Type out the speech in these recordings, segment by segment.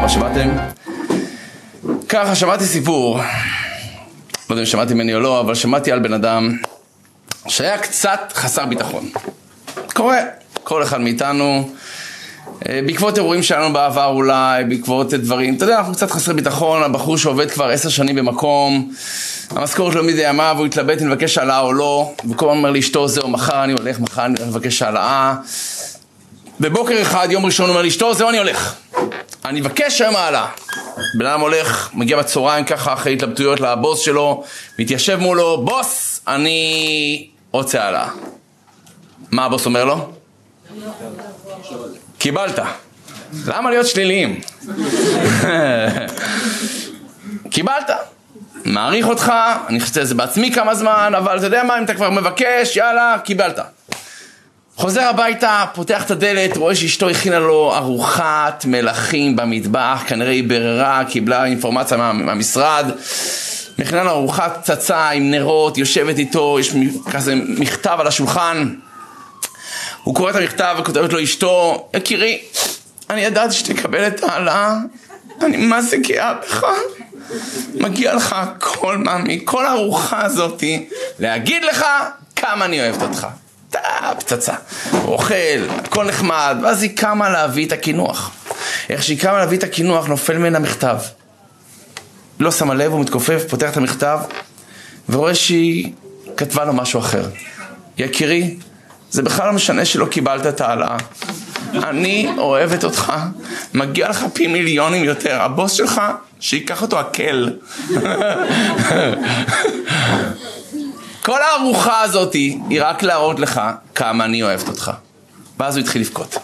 רבה שבאתם. ככה, שמעתי סיפור, לא יודע אם שמעתי ממני או לא, אבל שמעתי על בן אדם שהיה קצת חסר ביטחון. קורה, כל אחד מאיתנו, אה, בעקבות אירועים שהיו לנו בעבר אולי, בעקבות דברים, אתה יודע, אנחנו קצת חסרי ביטחון, הבחור שעובד כבר עשר שנים במקום, המשכורת לא מדי ימיו, הוא התלבט אם לבקש העלאה או לא, וכל הזמן אומר לאשתו, זהו, מחר אני הולך, מחר אני הולך לבקש העלאה. בבוקר אחד, יום ראשון, הוא אומר לאשתו, זהו, אני הולך. אני מבקש היום העלאה. בן אדם הולך, מגיע בצהריים ככה אחרי התלבטויות לבוס שלו, מתיישב מולו, בוס, אני רוצה העלאה. מה הבוס אומר לו? קיבלת. למה להיות שליליים? קיבלת. מעריך אותך, אני חושב שזה בעצמי כמה זמן, אבל אתה יודע מה, אם אתה כבר מבקש, יאללה, קיבלת. חוזר הביתה, פותח את הדלת, רואה שאשתו הכינה לו ארוחת מלכים במטבח, כנראה היא ביררה, קיבלה אינפורמציה מה, מהמשרד. מכינה לו ארוחת פצצה עם נרות, יושבת איתו, יש כזה מכתב על השולחן. הוא קורא את המכתב וכותבת לו אשתו, יקירי, אני ידעתי שתקבל את העלאה, אני מה זה גאה בך. מגיע לך כל מה, מכל הארוחה הזאתי, להגיד לך כמה אני אוהבת אותך. פצצה. אוכל, הכל נחמד, ואז היא קמה להביא את הקינוח. איך שהיא קמה להביא את הקינוח, נופל ממנה מכתב. לא שמה לב, הוא מתכופף, פותח את המכתב, ורואה שהיא כתבה לו משהו אחר. יקירי, זה בכלל לא משנה שלא קיבלת את העלאה. אני אוהבת אותך, מגיע לך פי מיליונים יותר. הבוס שלך, שייקח אותו הקל. כל הארוחה הזאת היא רק להראות לך כמה אני אוהבת אותך. ואז הוא התחיל לבכות.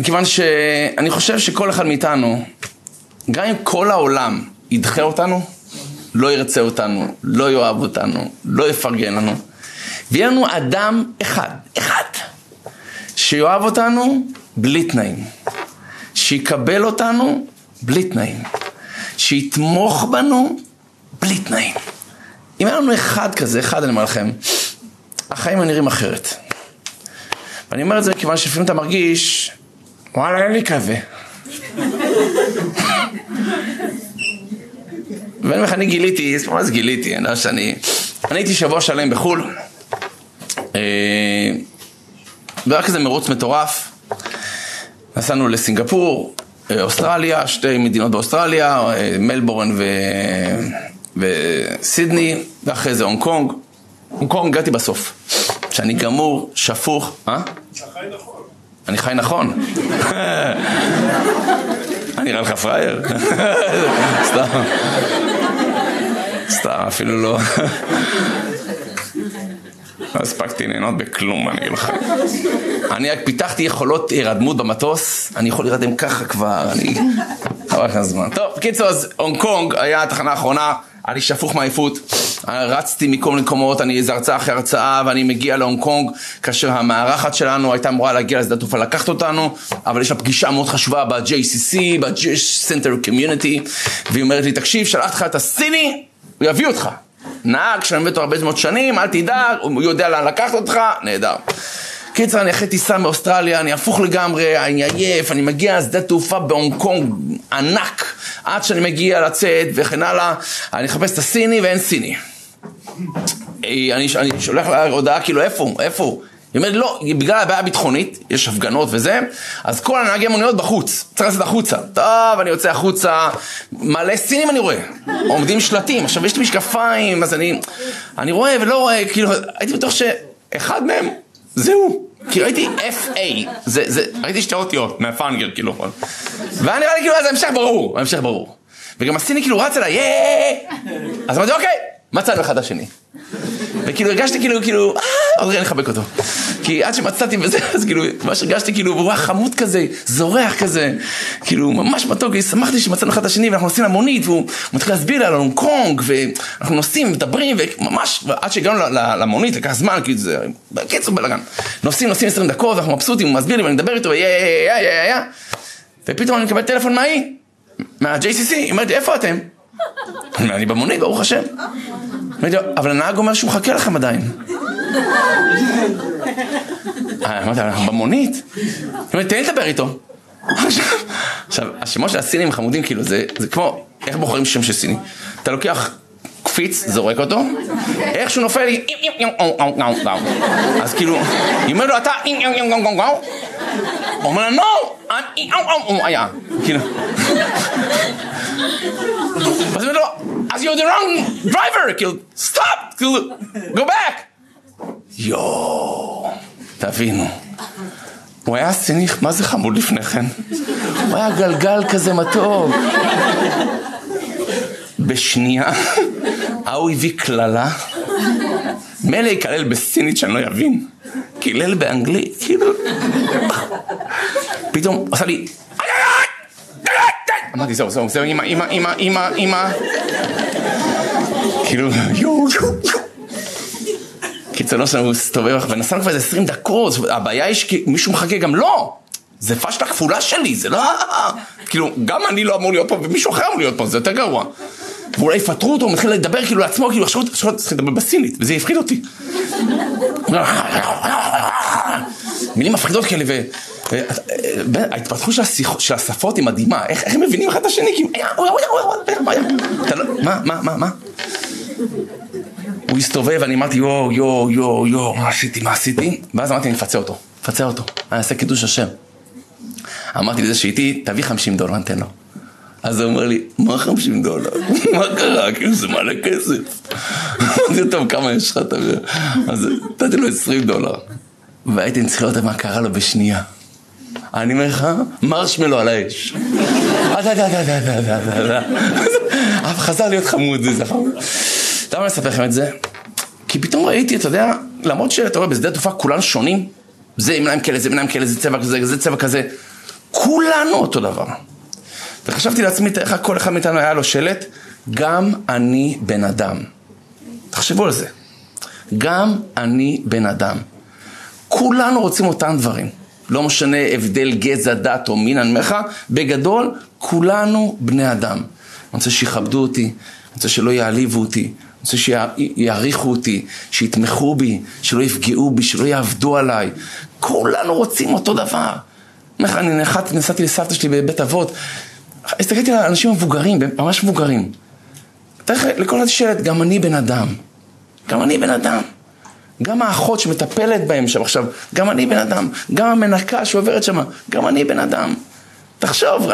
מכיוון שאני חושב שכל אחד מאיתנו, גם אם כל העולם ידחה אותנו, לא ירצה אותנו, לא יאהב אותנו, לא יפרגן לנו, ויהיה לנו אדם אחד, אחד, שיאהב אותנו בלי תנאים, שיקבל אותנו בלי תנאים, שיתמוך בנו בלי תנאים. אם היה לנו אחד כזה, אחד אני אומר לכם, החיים נראים אחרת. ואני אומר את זה מכיוון שלפעמים אתה מרגיש, וואלה, אין לי כזה. ואני אומר לך, אני גיליתי, מה זה גיליתי? אני יודע שאני... אני הייתי שבוע שלם בחו"ל, אה, והיה כזה מרוץ מטורף. נסענו לסינגפור, אה, אוסטרליה, שתי מדינות באוסטרליה, אה, מלבורן ו... וסידני, ואחרי זה הונג קונג. הונג קונג הגעתי בסוף. שאני גמור, שפוך, אה? אני חי נכון. אני נראה לך פראייר? סתם. סתם, אפילו לא. לא הספקתי ליהנות בכלום, אני אגיד לך. אני רק פיתחתי יכולות הירדמות במטוס, אני יכול להירדם ככה כבר, אני... חבל לך הזמן. טוב, בקיצור, אז הונג קונג היה התחנה האחרונה. אני שפוך מעייפות, רצתי מכל מיני מקומות, אני איזה הרצאה אחרי הרצאה ואני מגיע להונג קונג כאשר המארחת שלנו הייתה אמורה להגיע לשדה התעופה לקחת אותנו אבל יש לה פגישה מאוד חשובה ב-JCC, ב-Jewish Center Community והיא אומרת לי, תקשיב, שלחת לך את הסיני, הוא יביא אותך. נהג מביא אותו הרבה מאוד שנים, אל תדאג, הוא יודע לאן לקחת אותך, נהדר קיצר, אני אחרי טיסה מאוסטרליה, אני הפוך לגמרי, אני עייף, אני מגיע לשדה תעופה בהונג קונג ענק, עד שאני מגיע לצאת וכן הלאה, אני אחפש את הסיני ואין סיני. אני, אני שולח לה הודעה כאילו איפה הוא, איפה הוא? היא אומרת לא, בגלל הבעיה הביטחונית, יש הפגנות וזה, אז כל הנהגי המוניות בחוץ, צריך לצאת החוצה. טוב, אני יוצא החוצה, מלא סינים אני רואה, עומדים שלטים, עכשיו יש לי משקפיים, אז אני, אני רואה ולא רואה, כאילו, הייתי בטוח שאחד מהם זהו. כי ראיתי FA, זה, זה, ראיתי שתי אותיות מהפאנגר, כאילו. והיה נראה לי כאילו, אז ההמשך ברור, ההמשך ברור. וגם הסיני כאילו רץ אליי, אז אמרתי, אוקיי, מצאנו אחד השני. וכאילו הרגשתי כאילו, כאילו, אה, עוד רגע נחבק אותו. כי עד שמצאתי וזה, אז כאילו, ממש הרגשתי כאילו, הוא היה חמוד כזה, זורח כזה, כאילו, ממש מתוק, שמחתי שמצאנו אחד את השני, ואנחנו נוסעים למונית, והוא מתחיל להסביר על הונג קונג, ואנחנו נוסעים, מדברים, וממש, עד שהגענו למונית, לקח זמן, כאילו זה, בקיצור בלאגן. נוסעים, נוסעים עשרים דקות, אנחנו מבסוטים, הוא מסביר לי, ואני מדבר איתו, יא יא יא יא יא ופתאום אני מקבל טלפון מההיא, מה-JCC, היא אומרת לי, איפה אתם? אני במונית, ברוך השם. אבל הנהג אומר שהוא מחכה לכם עדיין. אמרתי, אנחנו במונית. היא אומרת, תן לי לדבר איתו. עכשיו, השמות של הסינים חמודים, כאילו, זה כמו, איך בוחרים שם של סיני? אתה לוקח קפיץ, זורק אותו, איך שהוא נופל, אז כאילו, היא אומרת לו, אתה, הוא אומר לה, no, הוא היה, כאילו. אז היא אומרת לו, אז you're the wrong driver, כאילו, stop, כאילו, go back. יואו, תבינו. הוא היה סיניך, מה זה חמוד לפני כן? הוא היה גלגל כזה מתוק. בשנייה, ההוא הביא קללה, מילא יקלל בסינית שאני לא אבין, קילל באנגלית, כאילו... פתאום עשה לי... אמרתי, זהו, זהו, זהו, אמא, אמא, אמא, אמא, אמא. כאילו, יואו, יואו, יואו. קיצר, לא שלנו, הוא הסתובב, ונסענו כבר איזה 20 דקות, הבעיה היא שמישהו מחכה גם לא. זה פשטה כפולה שלי, זה לא... כאילו, גם אני לא אמור להיות פה, ומישהו אחר אמור להיות פה, זה יותר גרוע. ואולי יפטרו אותו, הוא מתחיל לדבר כאילו לעצמו, כאילו עכשיו הוא צריך לדבר בסינית, וזה יפחיד אותי. מילים מפחידות כאלה, וההתפתחות של השפות היא מדהימה, איך הם מבינים אחד את השני, כאילו, מה, מה, מה, מה? הוא הסתובב, אני אמרתי, יואו, יואו, יואו, יואו, מה עשיתי, מה עשיתי? ואז אמרתי, אני אפצה אותו, אפצה אותו, אני אעשה קידוש השם. אמרתי לזה שאיתי, תביא 50 דולר, אני אתן לו. אז הוא אומר לי, מה 50 דולר? מה קרה? כאילו זה מלא כסף. אמרתי לו, טוב, כמה יש לך? אז נתתי לו 20 דולר. והייתי צריך לראות מה קרה לו בשנייה. אני אומר לך, מרשמלו על האש. אף חזר להיות חמוד, זה חמוד. למה אני אספר לכם את זה? כי פתאום ראיתי, אתה יודע, למרות שאתה רואה בשדה התעופה כולנו שונים, זה עיניים כאלה, זה עיניים כאלה, זה צבע כזה, זה צבע כזה, כולנו אותו דבר. וחשבתי לעצמי, איך כל אחד מאיתנו היה לו שלט, גם אני בן אדם. תחשבו על זה. גם אני בן אדם. כולנו רוצים אותם דברים. לא משנה הבדל גזע, דת או מין, אני אומר לך, בגדול, כולנו בני אדם. אני רוצה שיכבדו אותי, אני רוצה שלא יעליבו אותי, אני רוצה שיעריכו אותי, שיתמכו בי, שלא יפגעו בי, שלא יעבדו עליי. כולנו רוצים אותו דבר. אני נחתי, נסעתי לסבתא שלי בבית אבות, הסתכלתי על אנשים מבוגרים, ממש מבוגרים. תכף, לכל אחד שלט, גם אני בן אדם. גם אני בן אדם. גם האחות שמטפלת בהם שם עכשיו, גם אני בן אדם. גם המנקה שעוברת שם, גם אני בן אדם. תחשוב,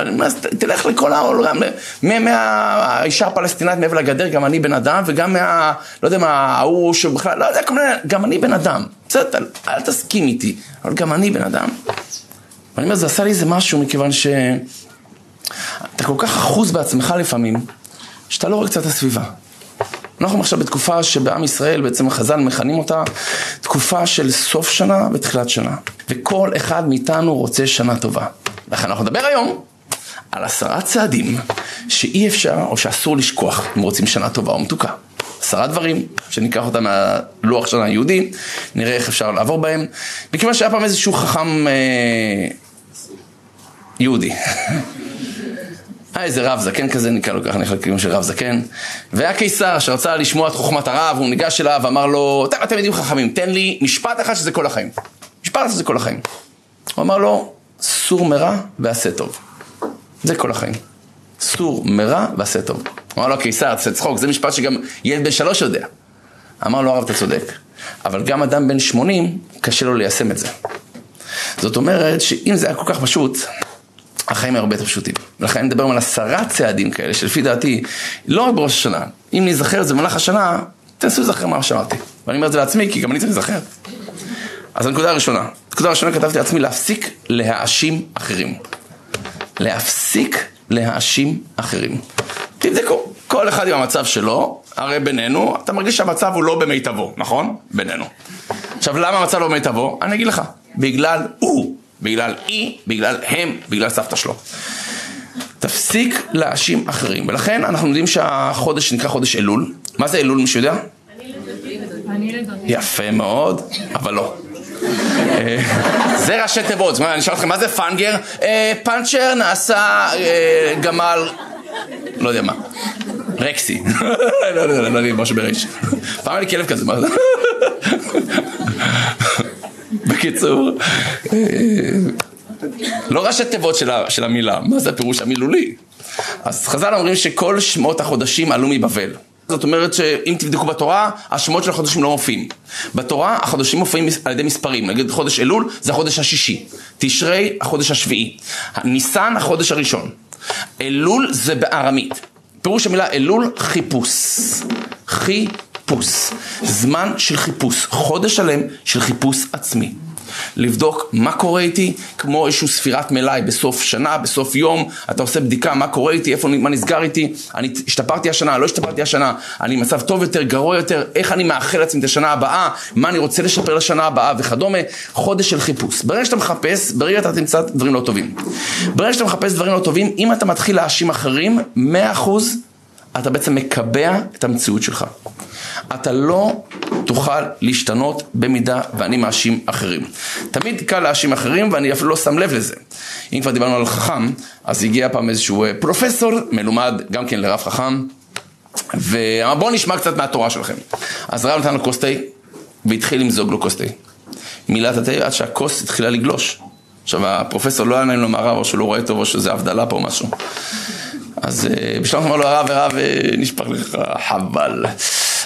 תלך לכל העולם, מהאישה הפלסטינאית מעבר לגדר, גם אני בן אדם, וגם מה, לא יודע מה, ההוא שבכלל, לא יודע, גם אני בן אדם. בסדר, אל תסכים איתי, אבל גם אני בן אדם. ואני אומר, זה עשה לי איזה משהו, מכיוון ש... אתה כל כך אחוז בעצמך לפעמים, שאתה לא רואה קצת את הסביבה. אנחנו עכשיו בתקופה שבעם ישראל, בעצם החז"ל מכנים אותה תקופה של סוף שנה ותחילת שנה. וכל אחד מאיתנו רוצה שנה טובה. לכן אנחנו נדבר היום על עשרה צעדים שאי אפשר או שאסור לשכוח אם רוצים שנה טובה או מתוקה. עשרה דברים שניקח אותם מהלוח שנה היהודי, נראה איך אפשר לעבור בהם. מכיוון שהיה פעם איזשהו חכם אה, יהודי. היה איזה רב זקן כזה, נקרא לו ככה, נקרא לכיוון של רב זקן. והיה קיסר שרצה לשמוע את חוכמת הרב, הוא ניגש אליו ואמר לו, אתם, יודעים חכמים, תן לי משפט אחד שזה כל החיים. משפט אחד שזה כל החיים. הוא אמר לו, סור מרע ועשה טוב. זה כל החיים. סור מרע ועשה טוב. אמר לו הקיסר, תעשה צחוק, זה משפט שגם ילד בן שלוש יודע. אמר לו הרב, אתה צודק. אבל גם אדם בן שמונים, קשה לו ליישם את זה. זאת אומרת שאם זה היה כל כך פשוט, החיים הרבה יותר פשוטים. ולכן אני מדבר על עשרה צעדים כאלה, שלפי דעתי, לא רק בראש השנה, אם נזכר את זה במהלך השנה, תנסו לזכר מה שאמרתי. ואני אומר את זה לעצמי, כי גם אני צריך להיזכר. אז הנקודה הראשונה, הנקודה הראשונה כתבתי לעצמי להפסיק להאשים אחרים. להפסיק להאשים אחרים. תבדקו, כל אחד עם המצב שלו, הרי בינינו, אתה מרגיש שהמצב הוא לא במיטבו, נכון? בינינו. עכשיו, למה המצב לא במיטבו? אני אגיד לך, בגלל הוא. בגלל אי, בגלל הם, בגלל סבתא שלו. תפסיק להאשים אחרים. ולכן אנחנו יודעים שהחודש נקרא חודש אלול. מה זה אלול, מישהו יודע? יפה מאוד, אבל לא. אה, זה ראשי תיבות, אני אשאל אתכם, מה זה פאנגר? אה, פאנצ'ר נעשה אה, גמל, לא יודע מה, רקסי, לא יודע, לא יודע, משהו בריש. פעם היה לי כלב כזה, מה זה? בקיצור, לא ראשי תיבות של, המילה, מה זה הפירוש המילולי? אז חז"ל אומרים שכל שמות החודשים עלו מבבל. זאת אומרת שאם תבדקו בתורה, השמות של החודשים לא מופיעים. בתורה החודשים מופיעים על ידי מספרים, נגיד חודש אלול זה החודש השישי, תשרי החודש השביעי, ניסן החודש הראשון, אלול זה בארמית, פירוש המילה אלול חיפוש, חיפוש, זמן של חיפוש, חודש שלם של חיפוש עצמי. לבדוק מה קורה איתי, כמו איזושהי ספירת מלאי בסוף שנה, בסוף יום, אתה עושה בדיקה מה קורה איתי, איפה, מה נסגר איתי, אני השתפרתי השנה, לא השתפרתי השנה, אני במצב טוב יותר, גרוע יותר, איך אני מאחל לעצמי את השנה הבאה, מה אני רוצה לשפר לשנה הבאה וכדומה, חודש של חיפוש. ברגע שאתה מחפש, ברגע אתה תמצא דברים לא טובים. ברגע שאתה מחפש דברים לא טובים, אם אתה מתחיל להאשים אחרים, מאה אחוז אתה בעצם מקבע את המציאות שלך. אתה לא תוכל להשתנות במידה ואני מאשים אחרים. תמיד קל להאשים אחרים ואני אפילו לא שם לב לזה. אם כבר דיברנו על חכם, אז הגיע פעם איזשהו אה, פרופסור מלומד גם כן לרב חכם, ואמר בואו נשמע קצת מהתורה שלכם. אז הרב נתן לו כוס תה והתחיל למזוג לו כוס תה. מילא את התה עד שהכוס התחילה לגלוש. עכשיו הפרופסור לא היה נעים לו מהרב או שהוא לא רואה טוב או שזה הבדלה פה או משהו. אז אה, בשלום אמר לו הרב, הרב, אה, נשפך לך, חבל.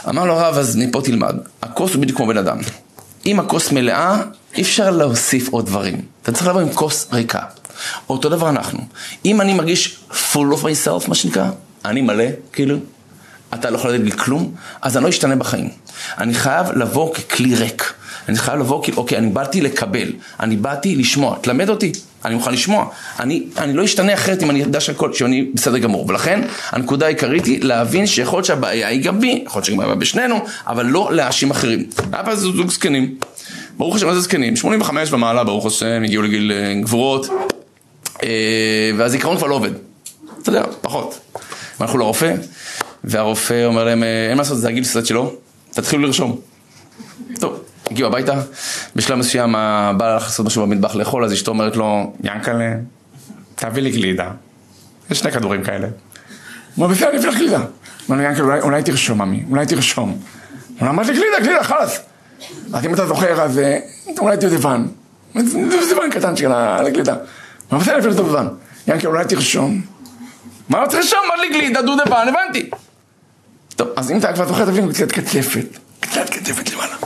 אמר לו הרב, אז מפה תלמד. הכוס הוא בדיוק כמו בן אדם. אם הכוס מלאה, אי אפשר להוסיף עוד דברים. אתה צריך לבוא עם כוס ריקה. אותו דבר אנחנו. אם אני מרגיש full of myself, מה שנקרא, אני מלא, כאילו, אתה לא יכול לתת לי כלום, אז אני לא אשתנה בחיים. אני חייב לבוא ככלי ריק. אני חייב לבוא כי, אוקיי, אני באתי לקבל, אני באתי לשמוע, תלמד אותי, אני מוכן לשמוע. אני, אני לא אשתנה אחרת אם אני יודע שהכל, שאני בסדר גמור. ולכן, הנקודה העיקרית היא להבין שיכול להיות שהבעיה היא גם בי, יכול להיות שגם הבעיה בשנינו, אבל לא להאשים אחרים. היה פעם זוג זקנים, ברוך השם, איזה זקנים? 85 ומעלה, ברוך השם, הגיעו לגיל אה, גבורות, אה, והזיכרון כבר לא עובד. אתה יודע, פחות. הם הלכו לרופא, והרופא אומר להם, אה, אין מה לעשות, זה הגיל סרט שלו, תתחילו לרשום. טוב, הגיעו הביתה, בשלב מסוים הבעל הלך לעשות משהו במטבח לאכול, אז אשתו אומרת לו, ינקלה, תביא לי גלידה. יש שני כדורים כאלה. הוא אומר, בסדר, אני אביא לך גלידה. אמר לו, ינקלה, אולי, תרשום, ממי, אולי תרשום. הוא אמר לי, גלידה, גלידה, חלאס. אז אם אתה זוכר, אז אה, אולי דובדבן. דובדבן קטן של הגלידה. הוא אמר, בסדר, אני אביא לך דובדבן. ינקלה, אולי תרשום. מה אתה תרשום? אמר לי גלידה, דובדבן, הבנתי. טוב, אז אם אתה כבר זוכר, תבין קצת קצפת. קצת קצפת למעלה.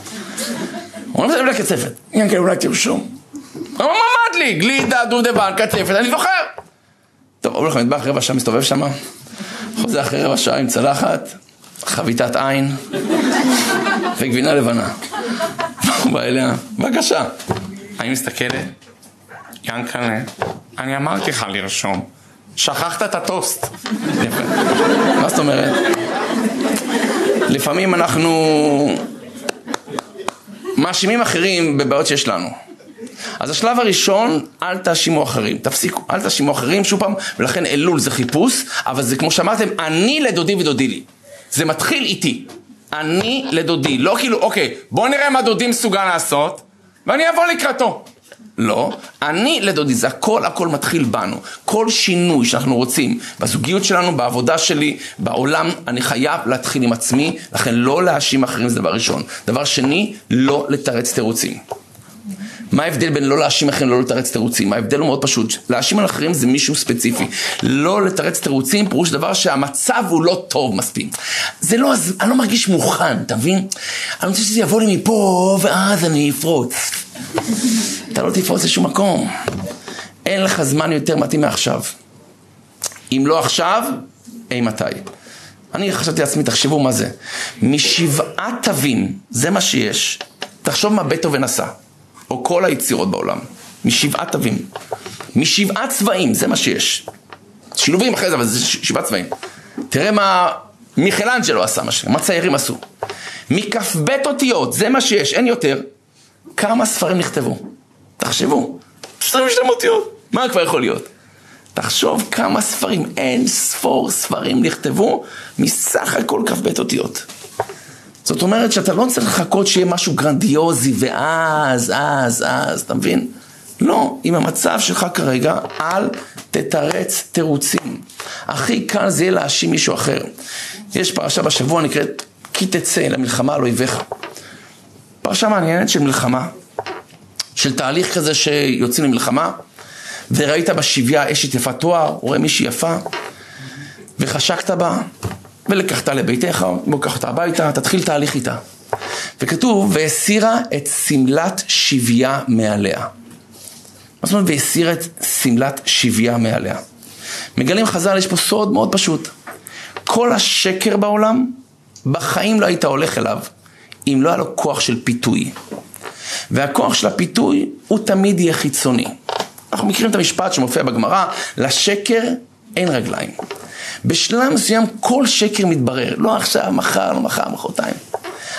הוא אומר לי קצפת. ינקל, אולי תרשום. אמר, מה אמרת לי? גלידה, דובדבן, קצפת, אני זוכר. טוב, הולך למטבח רבע שעה, מסתובב שם, חוזר אחרי רבע שעה עם צלחת, חביתת עין וגבינה לבנה. הוא בא אליה, בבקשה. אני מסתכלת, ינקלה, אני אמרתי לך לרשום. שכחת את הטוסט. מה זאת אומרת? לפעמים אנחנו מאשימים אחרים בבעיות שיש לנו. אז השלב הראשון, אל תאשימו אחרים, תפסיקו, אל תאשימו אחרים, שוב פעם, ולכן אלול זה חיפוש, אבל זה כמו שאמרתם, אני לדודי ודודי לי. זה מתחיל איתי. אני לדודי, לא כאילו, אוקיי, בוא נראה מה דודי מסוגל לעשות, ואני אבוא לקראתו. לא, אני לדודי, זה הכל הכל מתחיל בנו. כל שינוי שאנחנו רוצים בזוגיות שלנו, בעבודה שלי, בעולם, אני חייב להתחיל עם עצמי, לכן לא להאשים אחרים זה דבר ראשון. דבר שני, לא לתרץ תירוצים. מה ההבדל בין לא להאשים אחרים ללא לתרץ תירוצים? ההבדל הוא מאוד פשוט. להאשים על אחרים זה מישהו ספציפי. לא לתרץ תירוצים פירוש דבר שהמצב הוא לא טוב מספיק. זה לא, אני לא מרגיש מוכן, אתה מבין? אני רוצה שזה יבוא לי מפה ואז אני אפרוץ. אתה לא תפרוץ לשום מקום. אין לך זמן יותר מתאים מעכשיו. אם לא עכשיו, אי מתי. אני חשבתי לעצמי, תחשבו מה זה. משבעה תווים, זה מה שיש. תחשוב מה בטהובן עשה. או כל היצירות בעולם, משבעה תווים, משבעה צבעים, זה מה שיש. שילובים אחרי זה, אבל זה שבעה צבעים. תראה מה מיכלנג'לו עשה, מה ציירים עשו. מכ"ב אותיות, זה מה שיש, אין יותר. כמה ספרים נכתבו? תחשבו, 22 אותיות, מה כבר יכול להיות? תחשוב כמה ספרים, אין ספור ספרים נכתבו מסך הכל כ"ב אותיות. זאת אומרת שאתה לא צריך לחכות שיהיה משהו גרנדיוזי ואז, אז, אז, אתה מבין? לא, עם המצב שלך כרגע, אל תתרץ תירוצים. הכי קל זה יהיה להאשים מישהו אחר. יש פרשה בשבוע נקראת כי תצא למלחמה על אויביך. פרשה מעניינת של מלחמה, של תהליך כזה שיוצאים למלחמה, וראית בשביה אשת יפת תואר, רואה מישהי יפה, וחשקת בה, ולקחת לביתך, ולקח אותה הביתה, תתחיל תהליך איתה. וכתוב, והסירה את שמלת שביה מעליה. מה זאת אומרת, והסירה את שמלת שביה מעליה? מגלים חז"ל, יש פה סוד מאוד פשוט. כל השקר בעולם, בחיים לא היית הולך אליו, אם לא היה לו כוח של פיתוי. והכוח של הפיתוי הוא תמיד יהיה חיצוני. אנחנו מכירים את המשפט שמופיע בגמרא, לשקר אין רגליים. בשלב מסוים כל שקר מתברר, לא עכשיו, מחר, לא מחר, מחרתיים.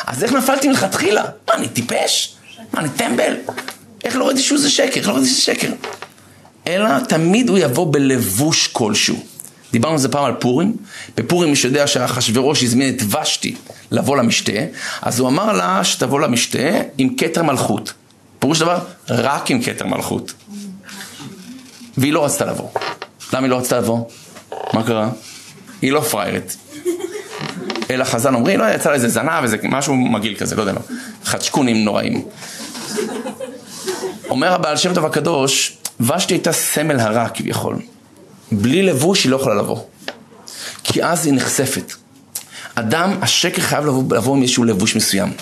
אז איך נפלתי מלכתחילה? מה, אני טיפש? מה, אני טמבל? איך לא ראיתי שזה שקר? איך לא ראיתי שזה שקר? אלא תמיד הוא יבוא בלבוש כלשהו. דיברנו על זה פעם על פורים. בפורים מי שיודע שאחשוורוש הזמין את ושתי לבוא למשתה, אז הוא אמר לה שתבוא למשתה עם כתר מלכות. פירוש דבר, רק עם כתר מלכות. והיא לא רצתה לבוא. למה היא לא רצתה לבוא? מה קרה? היא לא פריירית. אלא חז"ל אומרים, לא, יצא לה איזה זנב, איזה משהו מגעיל כזה, לא יודע מה. חדשקונים נוראים. אומר הבעל שם טוב הקדוש, ושתי הייתה סמל הרע כביכול. בלי לבוש היא לא יכולה לבוא. כי אז היא נחשפת. אדם, השקר חייב לבוא, לבוא עם איזשהו לבוש מסוים.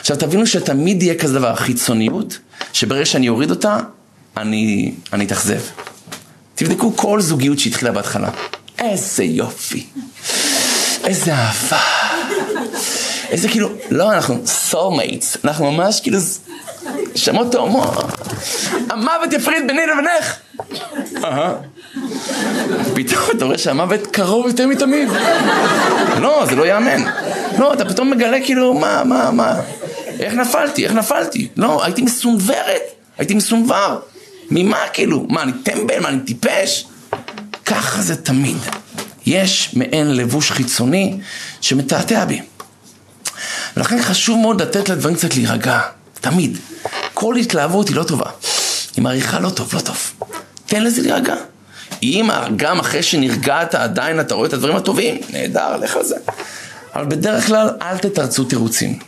עכשיו תבינו שתמיד יהיה כזה דבר, חיצוניות, שברגע שאני אוריד אותה, אני, אני אתאכזב. תבדקו כל זוגיות שהתחילה בהתחלה. איזה יופי. איזה אהבה. איזה כאילו, לא, אנחנו soulmates, אנחנו ממש כאילו שמות תאומות. המוות יפריד ביני לבינך. פתאום אתה רואה שהמוות קרוב יותר מתמיד. לא, זה לא ייאמן. לא, אתה פתאום מגלה כאילו, מה, מה, מה, איך נפלתי, איך נפלתי. לא, הייתי מסונוורת, הייתי מסונבר. ממה כאילו? מה, אני טמבל? מה, אני טיפש? ככה זה תמיד. יש מעין לבוש חיצוני שמתעתע בי. ולכן חשוב מאוד לתת לדברים קצת להירגע, תמיד. כל התלהבות היא לא טובה. היא מעריכה לא טוב, לא טוב. תן לזה להירגע. אם גם אחרי שנרגעת עדיין אתה רואה את הדברים הטובים, נהדר, לך על זה. אבל בדרך כלל אל תתרצו תירוצים.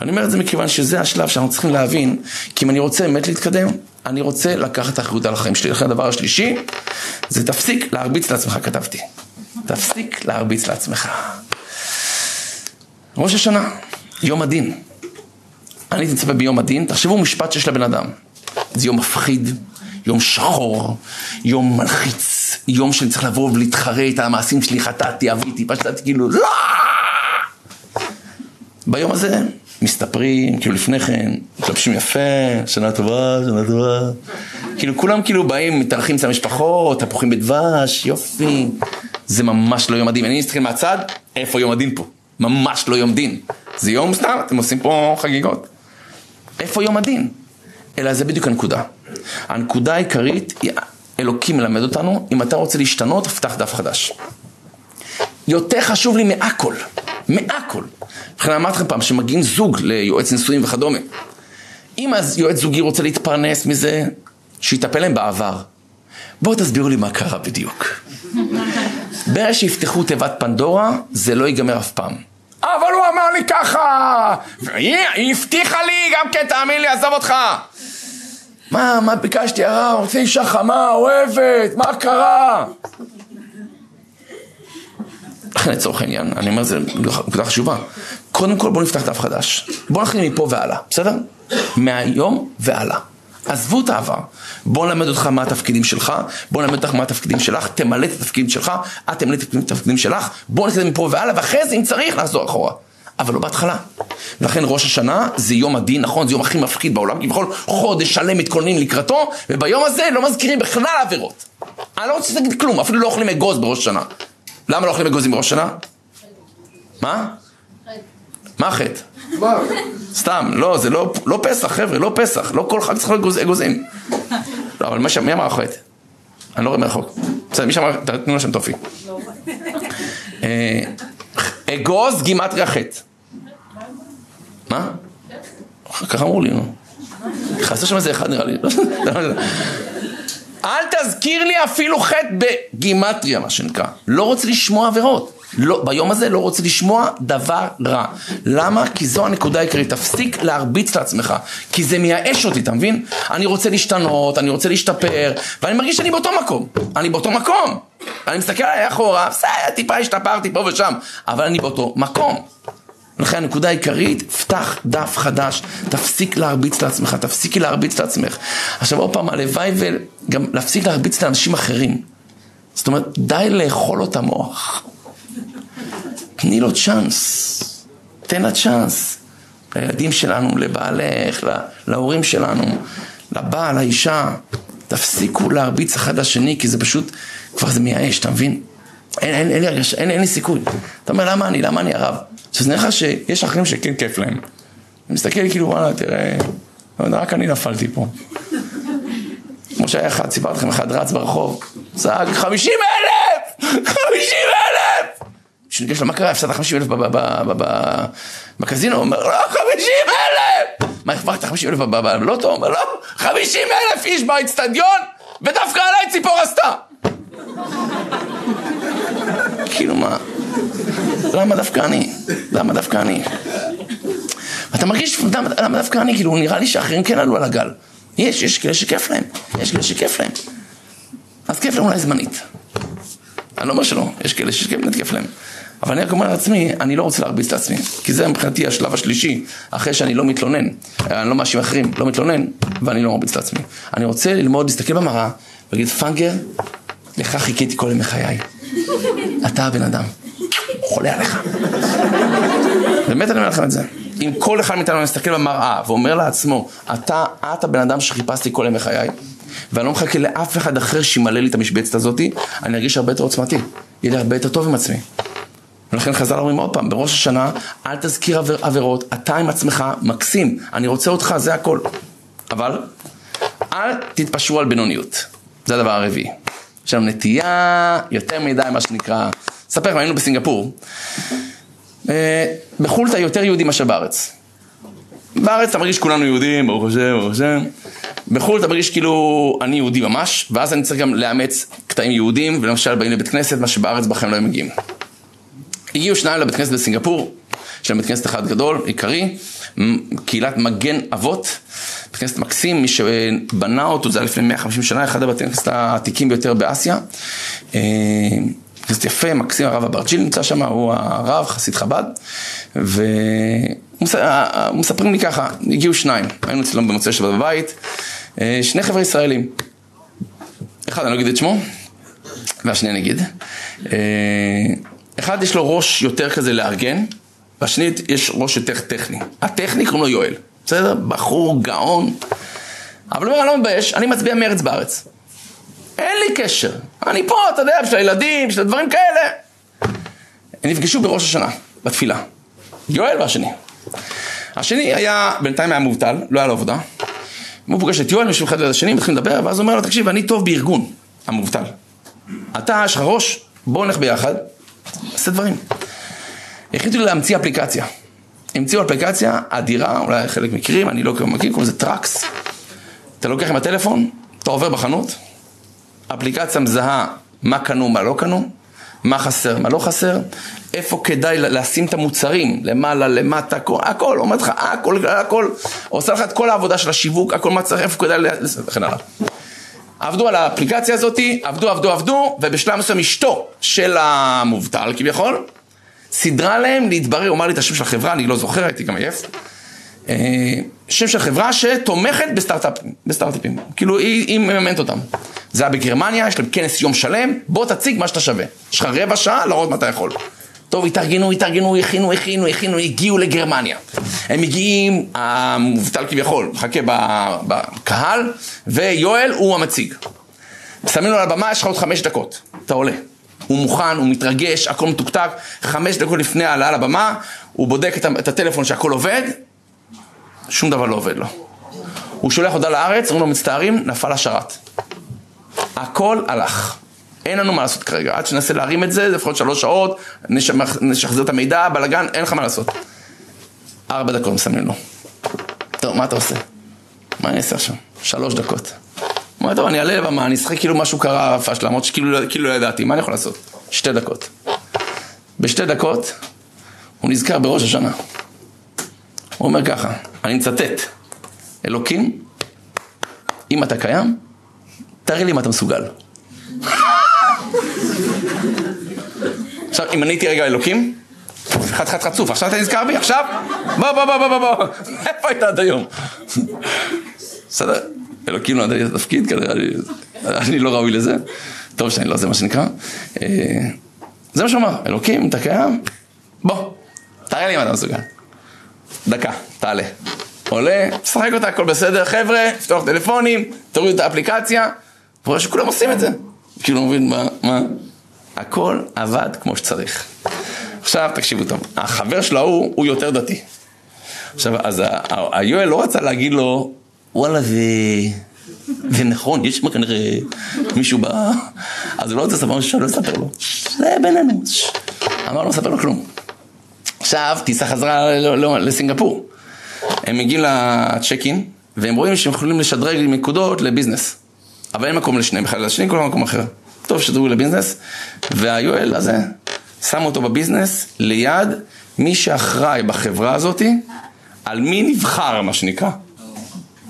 ואני אומר את זה מכיוון שזה השלב שאנחנו צריכים להבין, כי אם אני רוצה באמת להתקדם, אני רוצה לקחת אחריות על החיים שלי. לכן הדבר השלישי, זה תפסיק להרביץ לעצמך, כתבתי. תפסיק להרביץ לעצמך. ראש השנה, יום הדין. אני הייתי מצפה ביום הדין, תחשבו משפט שיש לבן אדם. זה יום מפחיד, יום שחור, יום מלחיץ, יום שאני צריך לבוא ולהתחרט על המעשים שלי, חטאתי, אביתי, פשטתי, כאילו, לא! ביום הזה מסתפרים, כאילו לפני כן, מתלבשים יפה, שנה טובה, שנה טובה. כאילו כולם כאילו באים, מתארחים אצל המשפחות, תפוחים בדבש, יופי. זה ממש לא יום הדין. אני מסתכל מהצד, איפה יום הדין פה? ממש לא יום דין. זה יום סתם, אתם עושים פה חגיגות. איפה יום הדין? אלא זה בדיוק הנקודה. הנקודה העיקרית, אלוקים מלמד אותנו, אם אתה רוצה להשתנות, פתח דף חדש. יותר חשוב לי מהכל, מהכל. לכן אמרתי לכם פעם, שמגיעים זוג ליועץ נישואים וכדומה. אם אז יועץ זוגי רוצה להתפרנס מזה, שיטפל להם בעבר. בואו תסבירו לי מה קרה בדיוק. ברגע שיפתחו תיבת פנדורה, זה לא ייגמר אף פעם. אבל הוא אמר לי ככה, והיא היא הבטיחה לי גם כן, תאמין לי, עזוב אותך. מה, מה ביקשתי הרב? רוצה אישה חמה, אוהבת, מה קרה? לכן לצורך העניין, אני אומר, זו נקודה חשובה. קודם כל בואו נפתח דף חדש. בואו נתחיל מפה והלאה, בסדר? מהיום והלאה. עזבו את העבר. בואו נלמד אותך מה התפקידים שלך, בואו נלמד אותך מה התפקידים שלך, תמלא את התפקידים שלך, את תמלא את התפקידים שלך, בואו נתקדם מפה והלאה, ואחרי זה אם צריך לחזור אחורה. אבל לא בהתחלה. ולכן ראש השנה זה יום הדין, נכון? זה יום הכי מפחיד בעולם, כביכול חודש שלם מתכוננים לקראתו, וביום הזה לא מזכירים בכלל עבירות. אני לא רוצה להגיד כלום, אפילו לא אוכלים אגוז בראש השנה. למה לא אוכלים אגוזים בראש השנה? מה? מה החטא? סתם, לא, זה לא, לא פסח, חבר'ה, לא פסח, לא כל חג צריך להיות אגוזים. לא, אבל מי אמר החטא? אני לא רואה מרחוק. בסדר, מי שאמר, תנו לה שם טופי. אה, אגוז גימטריה חטא. מה? ככה אמרו לי, נו. חסר שם איזה אחד נראה לי. אל תזכיר לי אפילו חטא בגימטריה, מה שנקרא. לא רוצה לשמוע עבירות. לא, ביום הזה לא רוצה לשמוע דבר רע. למה? כי זו הנקודה העיקרית. תפסיק להרביץ לעצמך. כי זה מייאש אותי, אתה מבין? אני רוצה להשתנות, אני רוצה להשתפר, ואני מרגיש שאני באותו מקום. אני באותו מקום. אני מסתכל עליי אחורה, בסדר, טיפה השתפרתי פה ושם, אבל אני באותו מקום. לכן הנקודה העיקרית, פתח דף חדש, תפסיק להרביץ לעצמך, תפסיקי להרביץ לעצמך. עכשיו עוד פעם, הלוואי וגם להפסיק להרביץ לאנשים אחרים. זאת אומרת, די לאכול לו את המוח. תני לו צ'אנס, תן לה צ'אנס. לילדים שלנו, לבעלך, להורים שלנו, לבעל, לאישה. תפסיקו להרביץ אחד לשני, כי זה פשוט, כבר זה מייאש, אתה מבין? אין, אין, אין, אין, אין, אין לי סיכוי. אתה אומר, למה אני, למה אני הרב? עכשיו, זה נראה לך שיש אחרים שכן כיף להם. אני מסתכל כאילו, וואלה, תראה, רק אני נפלתי פה. כמו שהיה אחד, סיפרתי לכם, אחד רץ ברחוב, צעק, חמישים אלף! חמישים אלף! כשניגש לו, מה קרה? הפסדת חמישים אלף בקזינו? הוא אומר, לא, חמישים אלף! מה, הפכת חמישים אלף בלוטו? הוא אומר, לא, חמישים אלף איש באצטדיון, ודווקא עליי ציפור עשתה! כאילו מה? למה דווקא אני? למה דווקא אני? ואתה מרגיש, למה דווקא אני? כאילו, נראה לי שאחרים כן עלו על הגל. יש, יש כאלה שכיף להם, יש כאלה שכיף להם. אז כיף להם אולי זמנית. אני לא אומר שלא, יש כאלה שבאמת כיף להם. אבל אני רק אומר לעצמי, אני לא רוצה להרביץ לעצמי. כי זה מבחינתי השלב השלישי, אחרי שאני לא מתלונן, אני לא מאשים אחרים, לא מתלונן, ואני לא מרביץ לעצמי. אני רוצה ללמוד, להסתכל במראה, ולהגיד, פאנגר, לך חיכיתי כל ימי חיי. אתה הבן אדם. חולה עליך. באמת אני אומר לכם את זה. אם כל אחד מאיתנו מסתכל במראה ואומר לעצמו, אתה, את הבן אדם שחיפשתי כל ימי חיי, ואני לא מחכה לאף אחד אחר שימלא לי את המשבצת הזאתי, אני ארגיש הרבה יותר עוצמתי. יהיה לי הרבה יותר טוב עם עצמי. ולכן חז"ל אומרים עוד פעם, בראש השנה, אל תזכיר עבר, עבירות, אתה עם עצמך מקסים, אני רוצה אותך, זה הכל. אבל, אל תתפשרו על בינוניות. זה הדבר הרביעי. יש לנו נטייה יותר מדי, מה שנקרא, אספר לכם, היינו בסינגפור. אה, בחו"ל אתה יותר יהודי מאשר בארץ. בארץ אתה מרגיש כולנו יהודים, ברוך השם, ברוך השם. בחו"ל אתה מרגיש כאילו אני יהודי ממש, ואז אני צריך גם לאמץ קטעים יהודים, ולמשל באים לבית כנסת, מה שבארץ בכם לא הם מגיעים. הגיעו שניים לבית כנסת בסינגפור, יש להם בית כנסת אחד גדול, עיקרי, קהילת מגן אבות, בית כנסת מקסים, מי שבנה אותו, זה היה לפני 150 שנה, אחד הבתי כנסת העתיקים ביותר באסיה. אה, כנסת יפה, מקסים, הרב אברג'יל נמצא שם, הוא הרב, חסיד חב"ד, ומספרים לי ככה, הגיעו שניים, היינו אצלנו במוצאי שבת בבית, אה, שני חבר'ה ישראלים, אחד אני לא אגיד את שמו, והשני אני אגיד, אה, אחד יש לו ראש יותר כזה לארגן, והשני יש ראש יותר טכני, הטכני קוראים לו יואל, בסדר? בחור גאון, אבל הוא אומר, אני לא מתבייש, אני מצביע מרץ בארץ. אין לי קשר. אני פה, אתה יודע, בשביל הילדים, בשביל דברים כאלה. הם נפגשו בראש השנה, בתפילה. יואל והשני. השני היה, בינתיים היה מובטל, לא היה לו עבודה. הוא פוגש את יואל, יושבים אחד ליד השני, מתחילים לדבר, ואז הוא אומר לו, תקשיב, אני טוב בארגון, המובטל. אתה, יש לך ראש, בוא נלך ביחד, נעשה דברים. החליטו להמציא אפליקציה. המציאו אפליקציה אדירה, אולי חלק מכירים, אני לא מכיר, קוראים לזה Trax. אתה לוקח עם הטלפון, אתה עובר בחנות, אפליקציה מזהה מה קנו, מה לא קנו, מה חסר, מה לא חסר, איפה כדאי לשים את המוצרים, למעלה, למטה, הכל, הכל, אומרת לך, הכל, הכל, עושה לך את כל העבודה של השיווק, הכל מה צריך, איפה כדאי, וכן הלאה. עבדו על האפליקציה הזאת, עבדו, עבדו, עבדו, ובשלב מסוים אשתו של המובטל כביכול, סידרה להם להתברר, הוא אמר לי את השם של החברה, אני לא זוכר, הייתי גם עייף. אה, שם של חברה שתומכת בסטארט-אפים, בסטארט-אפים, כאילו היא, היא מממנת אותם. זה היה בגרמניה, יש להם כנס יום שלם, בוא תציג מה שאתה שווה. יש לך רבע שעה להראות מה אתה יכול. טוב, התארגנו, התארגנו, הכינו, הכינו, הכינו, הגיעו לגרמניה. הם מגיעים, המובטל כביכול, מחכה בקהל, ויואל הוא המציג. שמים לו על הבמה, יש לך עוד חמש דקות, אתה עולה. הוא מוכן, הוא מתרגש, הכל מתוקתק, חמש דקות לפני העלאה לבמה, הוא בודק את הטלפון שהכל עובד, שום דבר לא עובד לו. הוא שולח הודעה לארץ, אומרים לו מצטערים, נפל השרת. הכל הלך. אין לנו מה לעשות כרגע. עד שננסה להרים את זה, לפחות שלוש שעות, נשחזר את המידע, בלאגן, אין לך מה לעשות. ארבע דקות מסמנים לו. טוב, מה אתה עושה? מה אני אעשה עכשיו? שלוש דקות. אומר, טוב, אני אעלה לבמה, אני אשחק כאילו משהו קרה, פשלה, למרות שכאילו כאילו לא ידעתי, מה אני יכול לעשות? שתי דקות. בשתי דקות, הוא נזכר בראש השנה. הוא אומר ככה, אני מצטט, אלוקים, אם אתה קיים, תראה לי אם אתה מסוגל. עכשיו, אם אני הייתי רגע אלוקים, חתיכת חצוף, עכשיו אתה נזכר בי, עכשיו? בוא, בוא, בוא, בוא, בוא, איפה היית עד היום? בסדר, אלוקים לא נתן לי את התפקיד, כנראה אני לא ראוי לזה. טוב שאני לא זה מה שנקרא. אה, זה מה שהוא אלוקים, אתה קיים? בוא, תראה לי אם אתה מסוגל. דקה, תעלה. עולה, משחק אותה, הכל בסדר, חבר'ה, לפתוח טלפונים, תורידו את האפליקציה, והוא רואה שכולם עושים את זה. כאילו, מבין מה, מה? הכל עבד כמו שצריך. עכשיו, תקשיבו טוב, החבר שלו ההוא, הוא יותר דתי. עכשיו, אז היואל לא רצה להגיד לו, וואלה, זה... זה נכון, יש מה כנראה מישהו ב... אז הוא לא רוצה לספר משהו שאני לא אספר לו. זה בינינו. אמר לא מספר לו כלום. עכשיו, טיסה חזרה לסינגפור. הם מגיעים לצ'ק אין, והם רואים שהם יכולים לשדרג נקודות לביזנס. אבל אין מקום לשניהם בכלל, לשני כל מקום אחר. טוב, שדרגו לביזנס, והיואל הזה, שם אותו בביזנס ליד מי שאחראי בחברה הזאתי, על מי נבחר, מה שנקרא.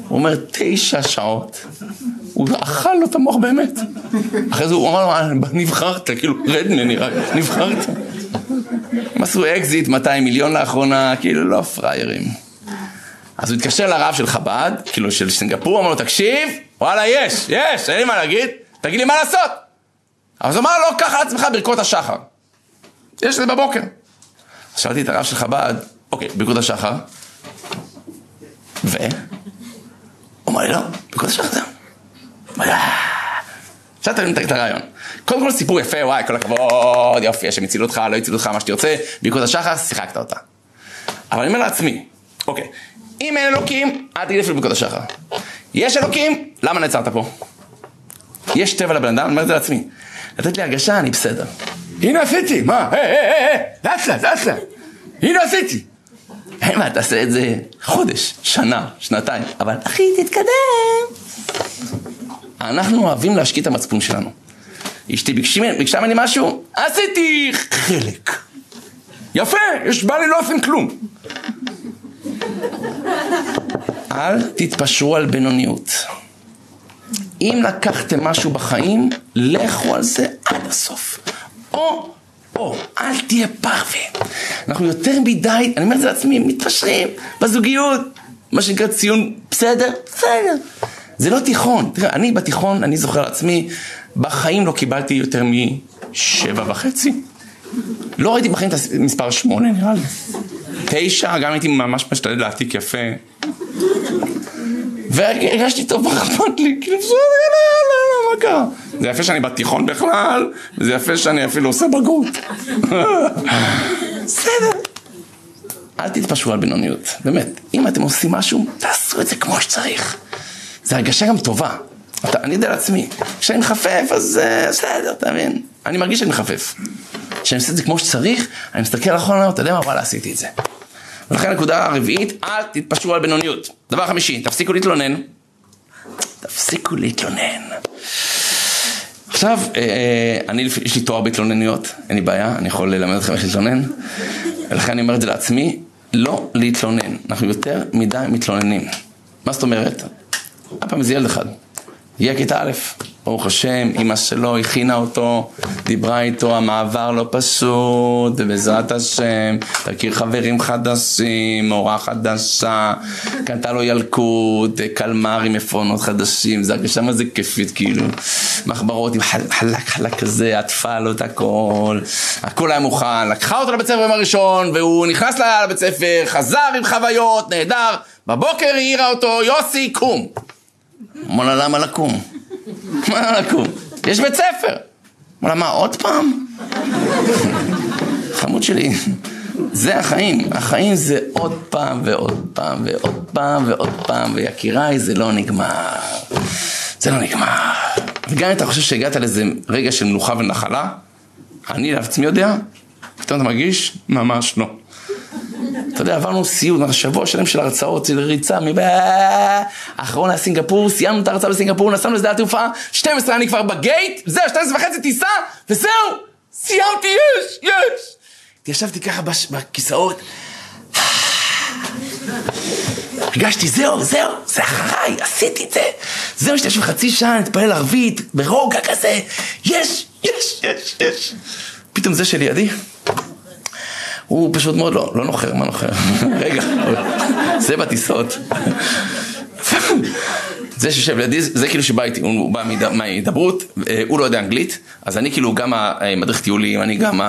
הוא אומר, תשע שעות. הוא אכל לו את המוח באמת. אחרי זה הוא אמר לו, אה, נבחרת, כאילו, רד ממני רק, נבחרת. הם עשו אקזיט 200 מיליון לאחרונה, כאילו, לא פראיירים. אז הוא התקשר לרב של חב"ד, כאילו של סינגפור, אמר לו, תקשיב, וואלה, יש, יש, אין לי מה להגיד, תגיד לי מה לעשות. אז הוא אמר לו, קח על עצמך ברכות השחר. יש את זה בבוקר. שאלתי את הרב של חב"ד, אוקיי, ברכות השחר, ו? הוא אמר לי, לא, ברכות השחר זהו. עכשיו תבין את הרעיון. קודם כל סיפור יפה, וואי, כל הכבוד, יופי, השם הציל אותך, לא הציל אותך, מה שתרצה, ברכות השחר, שיחקת אותה. אבל אני אומר לעצמי, אוקיי, אם אין אלוקים, אל תגיד אפילו ברכות השחר. יש אלוקים, למה נעצרת פה? יש טבע לבן אדם, אני אומר את זה לעצמי. לתת לי הרגשה, אני בסדר. הנה עשיתי, מה? היי, היי, היי, לאט לאט, לאט לאט. הנה עשיתי. היי, מה, תעשה את זה חודש, שנה, שנתיים, אבל אחי, תתקדם. אנחנו אוהבים להשקיט את המצפון שלנו. אשתי ביקשה ממני משהו, עשיתי חלק. יפה, יש בא לי לא עושים כלום. אל תתפשרו על בינוניות. אם לקחתם משהו בחיים, לכו על זה עד הסוף. או, או, אל תהיה פרווה. אנחנו יותר מדי, אני אומר את זה לעצמי, מתפשרים בזוגיות. מה שנקרא ציון בסדר? בסדר. זה לא תיכון. תראה, אני בתיכון, אני זוכר לעצמי, בחיים לא קיבלתי יותר משבע וחצי. לא ראיתי בחיים את המספר שמונה נראה לי. תשע, גם הייתי ממש משתדל להעתיק יפה. והרגשתי טוב, אכפת לי? כאילו, בסדר, יאללה, יאללה, מה קרה? זה יפה שאני בתיכון בכלל, זה יפה שאני אפילו עושה בגרות. בסדר. אל תתפשרו על בינוניות, באמת. אם אתם עושים משהו, תעשו את זה כמו שצריך. זו הרגשה גם טובה. אתה, אני יודע לעצמי, כשאני מחפף, אז uh, בסדר, אתה מבין? אני מרגיש שאני מחפף. כשאני עושה את זה כמו שצריך, אני מסתכל אחרונה, אתה יודע מה, וואלה, עשיתי את זה. ולכן הנקודה הרביעית, אל תתפשרו על בינוניות. דבר חמישי, תפסיקו להתלונן. תפסיקו להתלונן. עכשיו, אה, אה, אני, יש לי תואר בהתלוננויות, אין לי בעיה, אני יכול ללמד אתכם איך להתלונן. ולכן אני אומר את זה לעצמי, לא להתלונן. אנחנו יותר מדי מתלוננים. מה זאת אומרת? היה פעם איזה ילד אחד, הגיע כיתה א', ברוך השם, אימא שלו הכינה אותו, דיברה איתו, המעבר לא פשוט, ובעזרת השם, תכיר חברים חדשים, מורה חדשה, קנתה לו ילקוט, קלמרים עפרונות חדשים, זה הרגשה מה זה כיפית, כאילו, מחברות עם חלק חלק כזה, עטפה לו את הכל, הכל היה מוכן, לקחה אותו לבית ספר ביום הראשון, והוא נכנס לבית ספר, חזר עם חוויות, נהדר, בבוקר העירה אותו, יוסי, קום. אמר לה, למה לקום? מה לקום? יש בית ספר. אמר לה, מה, עוד פעם? חמוד שלי, זה החיים. החיים זה עוד פעם ועוד פעם ועוד פעם ועוד פעם, ויקיריי, זה לא נגמר. זה לא נגמר. וגם אם אתה חושב שהגעת לאיזה רגע של מנוחה ונחלה, אני לעצמי יודע, פתאום אתה מרגיש, ממש לא. אתה יודע, עברנו סיור, שבוע שלם של הרצאות, של ריצה, האחרון היה סינגפור, סיימנו את ההרצאה בסינגפור, נסענו לשדה התעופה, 12 אני כבר בגייט, זהו, 12 וחצי טיסה, וזהו, סיימתי, יש, יש. ישבתי ככה. בכיסאות. הרגשתי, זהו, זהו, זה אחריי, עשיתי את זה. זהו, שתשב חצי שעה, נתפלל ערבית, ברוגע כזה, יש, יש, יש, יש. פתאום זה שלידי, הוא פשוט מאוד לא, לא נוחר, מה נוחר? רגע, זה בטיסות. זה שיושב לידי, זה כאילו שבא איתי, הוא בא מההידברות, אה, הוא לא יודע אנגלית, אז אני כאילו גם המדריך טיולים, אני גם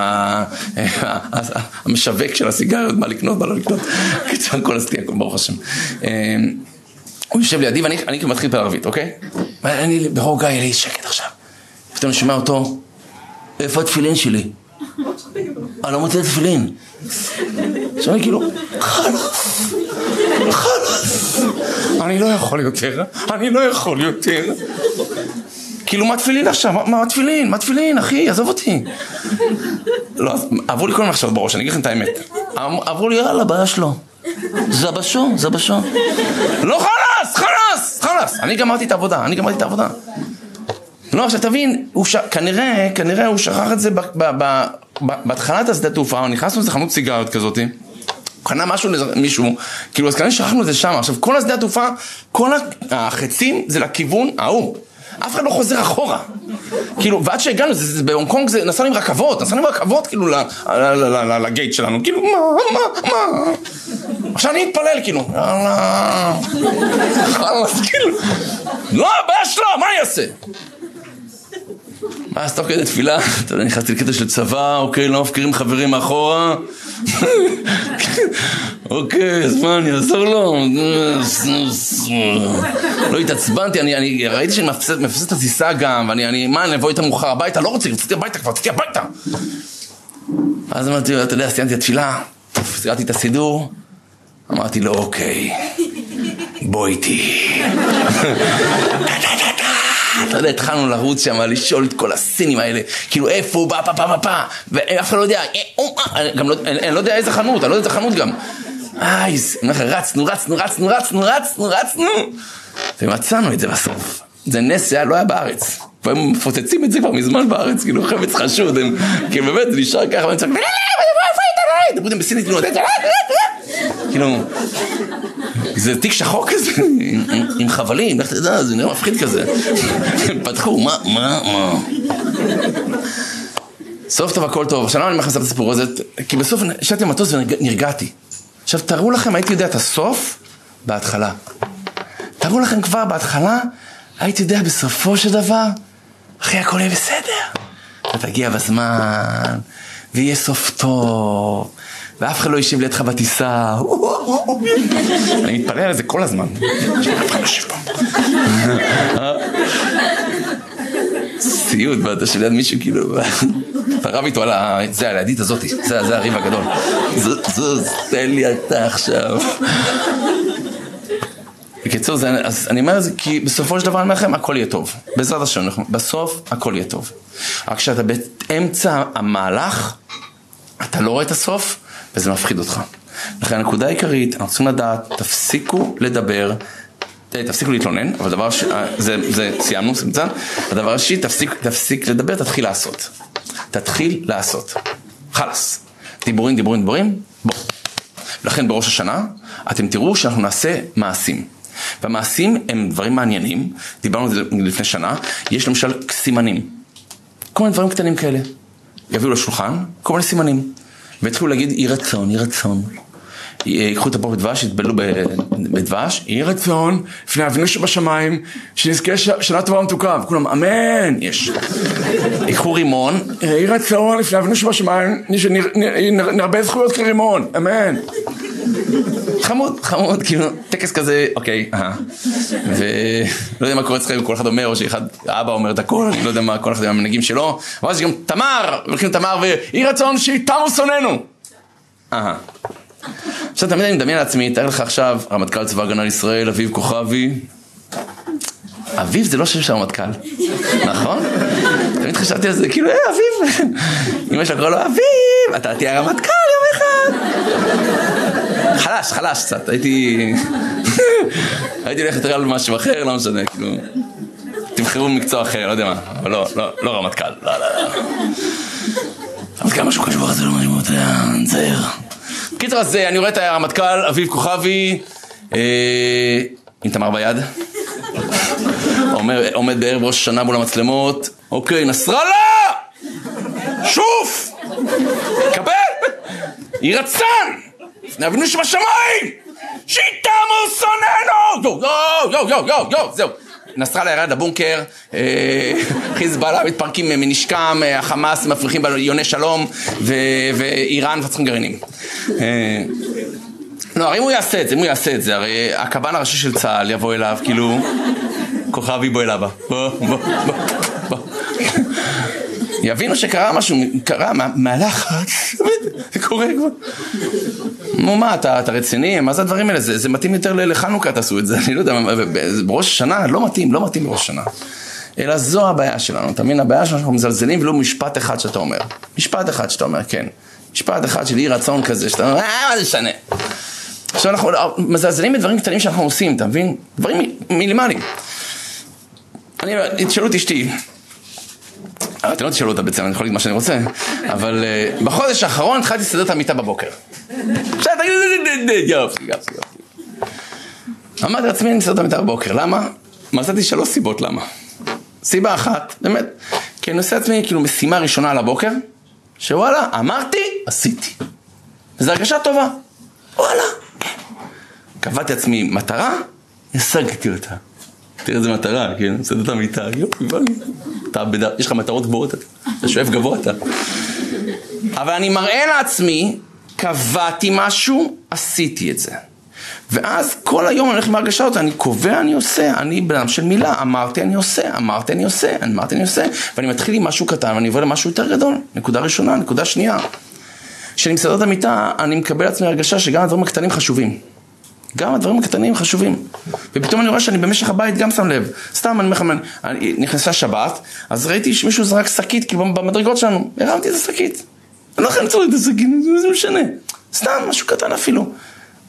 המשווק של הסיגריות, מה לקנות, מה לא לקנות, קיצור כל הסטייה, ברוך השם. אה, הוא יושב לידי ואני כאילו מתחיל בערבית, אוקיי? ואני ברוגע, יהיה לי שקט עכשיו. פתאום אני שומע אותו, איפה התפילין שלי? אני לא מוצא תפילין. עכשיו אני כאילו, חלאס, חלאס, אני לא יכול יותר, אני לא יכול יותר. כאילו, מה תפילין עכשיו? מה תפילין? מה תפילין, אחי? עזוב אותי. לא, עברו לי כל מיני מחשבות בראש, אני אגיד לכם את האמת. עברו לי, יאללה, בעיה שלו. זבשו, זבשו. לא חלאס, חלאס, חלאס. אני גמרתי את העבודה, אני גמרתי את העבודה. לא, עכשיו תבין. כנראה, כנראה הוא שכח את זה בהתחלת השדה תעופה, נכנסנו לאיזה חנות סיגריות כזאת, הוא קנה משהו למישהו, כאילו אז כנראה שכחנו את זה שם, עכשיו כל השדה התעופה, כל החצים זה לכיוון ההוא, אף אחד לא חוזר אחורה, כאילו, ועד שהגענו, זה, זה, בהונג קונג זה נסענו עם רכבות, נסענו עם רכבות כאילו לגייט שלנו, כאילו, מה, מה, מה, עכשיו אני מתפלל, כאילו, יאללה, כאילו, לא, הבעיה שלו, מה אני אעשה? אז תוך כדי תפילה, אתה יודע, נכנסתי לקטע של צבא, אוקיי, לא מפקירים חברים מאחורה. אוקיי, אז מה, אני אעזור לו? לא התעצבנתי, אני ראיתי שאני מפסס את הטיסה גם, ואני, מה, אני אבוא איתה מאוחר הביתה? לא רוצה, רציתי הביתה כבר, רציתי הביתה. אז אמרתי, אתה יודע, סיימתי את התפילה, סיימתי את הסידור, אמרתי לו, אוקיי, בוא איתי. אתה יודע, התחלנו לרוץ שם, לשאול את כל הסינים האלה, כאילו איפה הוא בא, פה, פה, פה, פה, ואף אחד לא יודע, אה, לא, אני לא יודע איזה חנות, אני לא יודע איזה חנות גם. אייז, רצנו, רצנו, רצנו, רצנו, רצנו, רצנו, ומצאנו את זה בסוף. זה נס שהיה, לא היה בארץ. והם מפוצצים את זה כבר מזמן בארץ, כאילו חפץ חשוד, הם, כאילו באמת, זה נשאר ככה, והם צועקים, איפה היית, דברו בסינית, כאילו, זה תיק שחור כזה, עם חבלים, לך תדע, זה נראה מפחיד כזה. פתחו, מה, מה, מה. סוף טוב הכל טוב. עכשיו למה אני לכם את הסיפור הזה? כי בסוף ישבתי במטוס ונרגעתי. עכשיו תארו לכם, הייתי יודע את הסוף בהתחלה. תארו לכם כבר בהתחלה, הייתי יודע בסופו של דבר, אחי הכל יהיה בסדר. אתה תגיע בזמן, ויהיה סוף טוב, ואף אחד לא יישב לידך בטיסה. אני מתפלל על זה כל הזמן. יושב. סיוט, ואתה יושב ליד מישהו כאילו, אתה רב איתו על ה... זה, על הידית הזאתי, זה הריב הגדול. זוז, תן לי אתה עכשיו. בקיצור, אז אני אומר את זה כי בסופו של דבר אני אומר לכם, הכל יהיה טוב. בעזרת השם, בסוף הכל יהיה טוב. רק כשאתה באמצע המהלך, אתה לא רואה את הסוף, וזה מפחיד אותך. לכן הנקודה העיקרית, אנחנו צריכים לדעת, תפסיקו לדבר, תפסיקו להתלונן, אבל דבר ש... אה, זה, זה סיימנו, מצוין. הדבר השני, תפסיק, תפסיק לדבר, תתחיל לעשות. תתחיל לעשות. חלאס. דיבורים, דיבורים, דיבורים, בוא. לכן בראש השנה, אתם תראו שאנחנו נעשה מעשים. והמעשים הם דברים מעניינים, דיברנו על זה לפני שנה, יש למשל סימנים. כל מיני דברים קטנים כאלה. יביאו לשולחן, כל מיני סימנים. והתחילו להגיד אי רצון, אי רצון. ייקחו את הפור בדבש, יתבלו בדבש, יהי רצון, לפני אבינו שבשמיים, שנזכה שנה טובה ומתוקה, וכולם אמן, יש. ייקחו רימון, יהי רצון, לפני אבינו שבשמיים, שנרבה זכויות כרימון, אמן. חמוד, חמוד, כאילו, טקס כזה, אוקיי, אה. ולא יודע מה קורה אצלכם, כל אחד אומר, או שאחד, האבא אומר את הכל, לא יודע מה, כל אחד עם המנהגים שלו, אבל יש גם תמר, הולכים תמר, ויהי רצון שיתמו שונאינו. אהה. עכשיו תמיד אני מדמיין לעצמי, תאר לך עכשיו, רמטכ"ל צבא הגנה לישראל, אביב כוכבי. אביב זה לא שם של הרמטכ"ל, נכון? תמיד חשבתי על זה, כאילו, אה, אביב. אמא שלך קורא לו, אביב, אתה תהיה הרמטכ"ל יום אחד. חלש, חלש קצת, הייתי... הייתי הולך יותר על משהו אחר, לא משנה, כאילו... תבחרו מקצוע אחר, לא יודע מה, אבל לא, לא, לא רמטכ"ל, לא, לא, לא. כמה שהוא קשור זה לא מרים אותה, נזהר. קיצר, אז אני רואה את הרמטכ"ל, אביב כוכבי, אה, עם תמר ביד. עומד בערב ראש השנה מול המצלמות, אוקיי, נסראללה! שוף! קבל! יהי רצון! אבינו שבשמיים! שיתמו שונאנו! יו, יו, יו, יו, יו, זהו. נסראללה ירד לבונקר, אה, חיזבאללה מתפרקים מנשקם, אה, החמאס מפריחים ביוני שלום, ואיראן מפצחים גרעינים. אה, לא, הרי אם הוא יעשה את זה, אם הוא יעשה את זה, הרי הקב"ן הראשי של צה"ל יבוא אליו, כאילו, כוכבי בוא אליו, בוא, בוא, בוא. יבינו שקרה משהו, קרה מהלחץ, זה קורה כבר. נו מה, אתה, רציני? מה זה הדברים האלה? זה, מתאים יותר לחנוכה תעשו את זה, אני לא יודע, בראש השנה לא מתאים, לא מתאים בראש השנה. אלא זו הבעיה שלנו, אתה מבין? הבעיה שאנחנו מזלזלים ולא משפט אחד שאתה אומר. משפט אחד שאתה אומר, כן. משפט אחד של אי רצון כזה, שאתה אומר, אה, מה זה משנה? עכשיו אנחנו מזלזלים בדברים קטנים שאנחנו עושים, אתה מבין? דברים מינימליים. אני, תשאלו את אשתי, אה, אתם לא תשאלו אותה בעצם, אני יכול להגיד מה שאני רוצה, אבל אה, בחודש האחרון התחלתי לסדר את המיטה בבוקר. עכשיו תגיד, יופי, יופי, יופי. אמרתי לעצמי, אני מסדר את המיטה בבוקר, למה? מצאתי שלוש סיבות למה. סיבה אחת, באמת, כי אני עושה לעצמי כאילו משימה ראשונה על הבוקר, שוואלה, אמרתי, עשיתי. וזו הרגשה טובה. וואלה, כן. קבעתי לעצמי מטרה, השגתי אותה. תראה איזה מטרה, כן? מסדר את המיטה, יופי, אתה בדע... יש לך מטרות גבוהות, אתה שואף גבוה אתה. אבל אני מראה לעצמי, קבעתי משהו, עשיתי את זה. ואז כל היום אני הולך עם ההרגשה הזאת, אני קובע, אני עושה, אני בן אדם של מילה, אמרתי אני עושה, אמרתי אני עושה, אמרתי אני עושה, ואני מתחיל עם משהו קטן ואני עובר למשהו יותר גדול, נקודה ראשונה, נקודה שנייה. כשאני מסדר את המיטה, אני מקבל לעצמי הרגשה שגם הדברים הקטנים חשובים. גם הדברים הקטנים חשובים. ופתאום אני רואה שאני במשך הבית גם שם לב. סתם, אני אומר לכם, נכנסה שבת, אז ראיתי שמישהו זרק שקית, כאילו במדרגות שלנו, הרמתי את השקית. אני לא יכול למצוא את השקית, זה משנה. סתם, משהו קטן אפילו.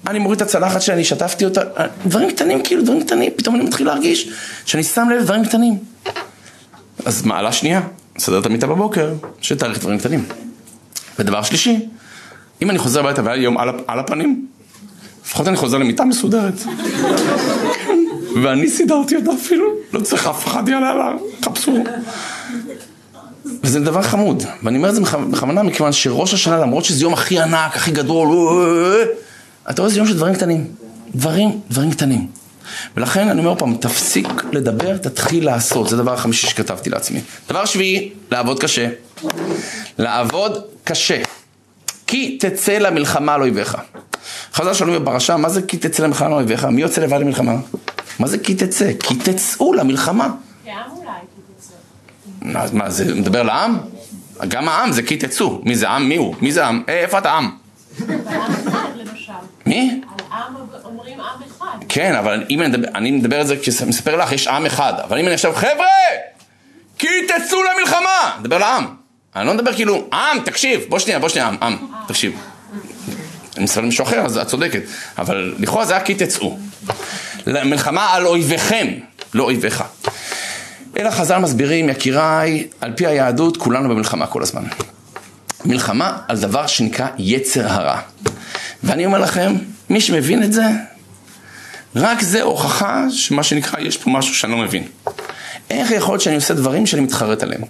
אני מוריד את הצלחת שלי, אני שטפתי אותה, דברים קטנים כאילו, דברים קטנים, פתאום אני מתחיל להרגיש שאני שם לב לדברים קטנים. אז מעלה שנייה, מסדר את המיטה בבוקר, שתאריך דברים קטנים. ודבר שלישי, אם אני חוזר הביתה והיה לי יום על הפנים, לפחות אני חוזר למיטה מסודרת. ואני סידרתי אותה אפילו, לא צריך אף אחד יעלה עליו, חפשו. וזה דבר חמוד, ואני אומר את זה בכוונה מכיוון שראש השנה, למרות שזה יום הכי ענק, הכי גדול, אתה רואה, זה יום של דברים קטנים. דברים, דברים קטנים. ולכן אני אומר פעם, תפסיק לדבר, תתחיל לעשות. זה הדבר החמישי שכתבתי לעצמי. דבר שביעי, לעבוד קשה. לעבוד קשה. כי תצא למלחמה על אויביך. חז"ל שואלים בפרשה, מה זה כי תצא למלחמה על אויביך? מי יוצא לבד למלחמה? מה זה כי תצא? כי תצאו למלחמה. כעם אולי כי. מה, זה מדבר לעם? גם העם זה כי תצאו. מי זה עם? מי הוא? מי זה עם? אה, איפה אתה עם? מי? אומרים עם אחד. כן, אבל אם אני מדבר, אני מדבר על זה כשמספר לך, יש עם אחד. אבל אם אני עכשיו, חבר'ה! כי תצאו למלחמה! מדבר לעם. אני לא מדבר כאילו, עם, תקשיב, בוא שנייה, בוא שנייה, עם, עם, תקשיב. אני מסתכל למישהו אחר, אז את צודקת. אבל לכאורה זה היה כי תצאו. מלחמה על אויביכם, לא אויביך. אלא חז"ל מסבירים, יקיריי, על פי היהדות, כולנו במלחמה כל הזמן. מלחמה על דבר שנקרא יצר הרע. ואני אומר לכם, מי שמבין את זה, רק זה הוכחה שמה שנקרא, יש פה משהו שאני לא מבין. איך יכול להיות שאני עושה דברים שאני מתחרט עליהם?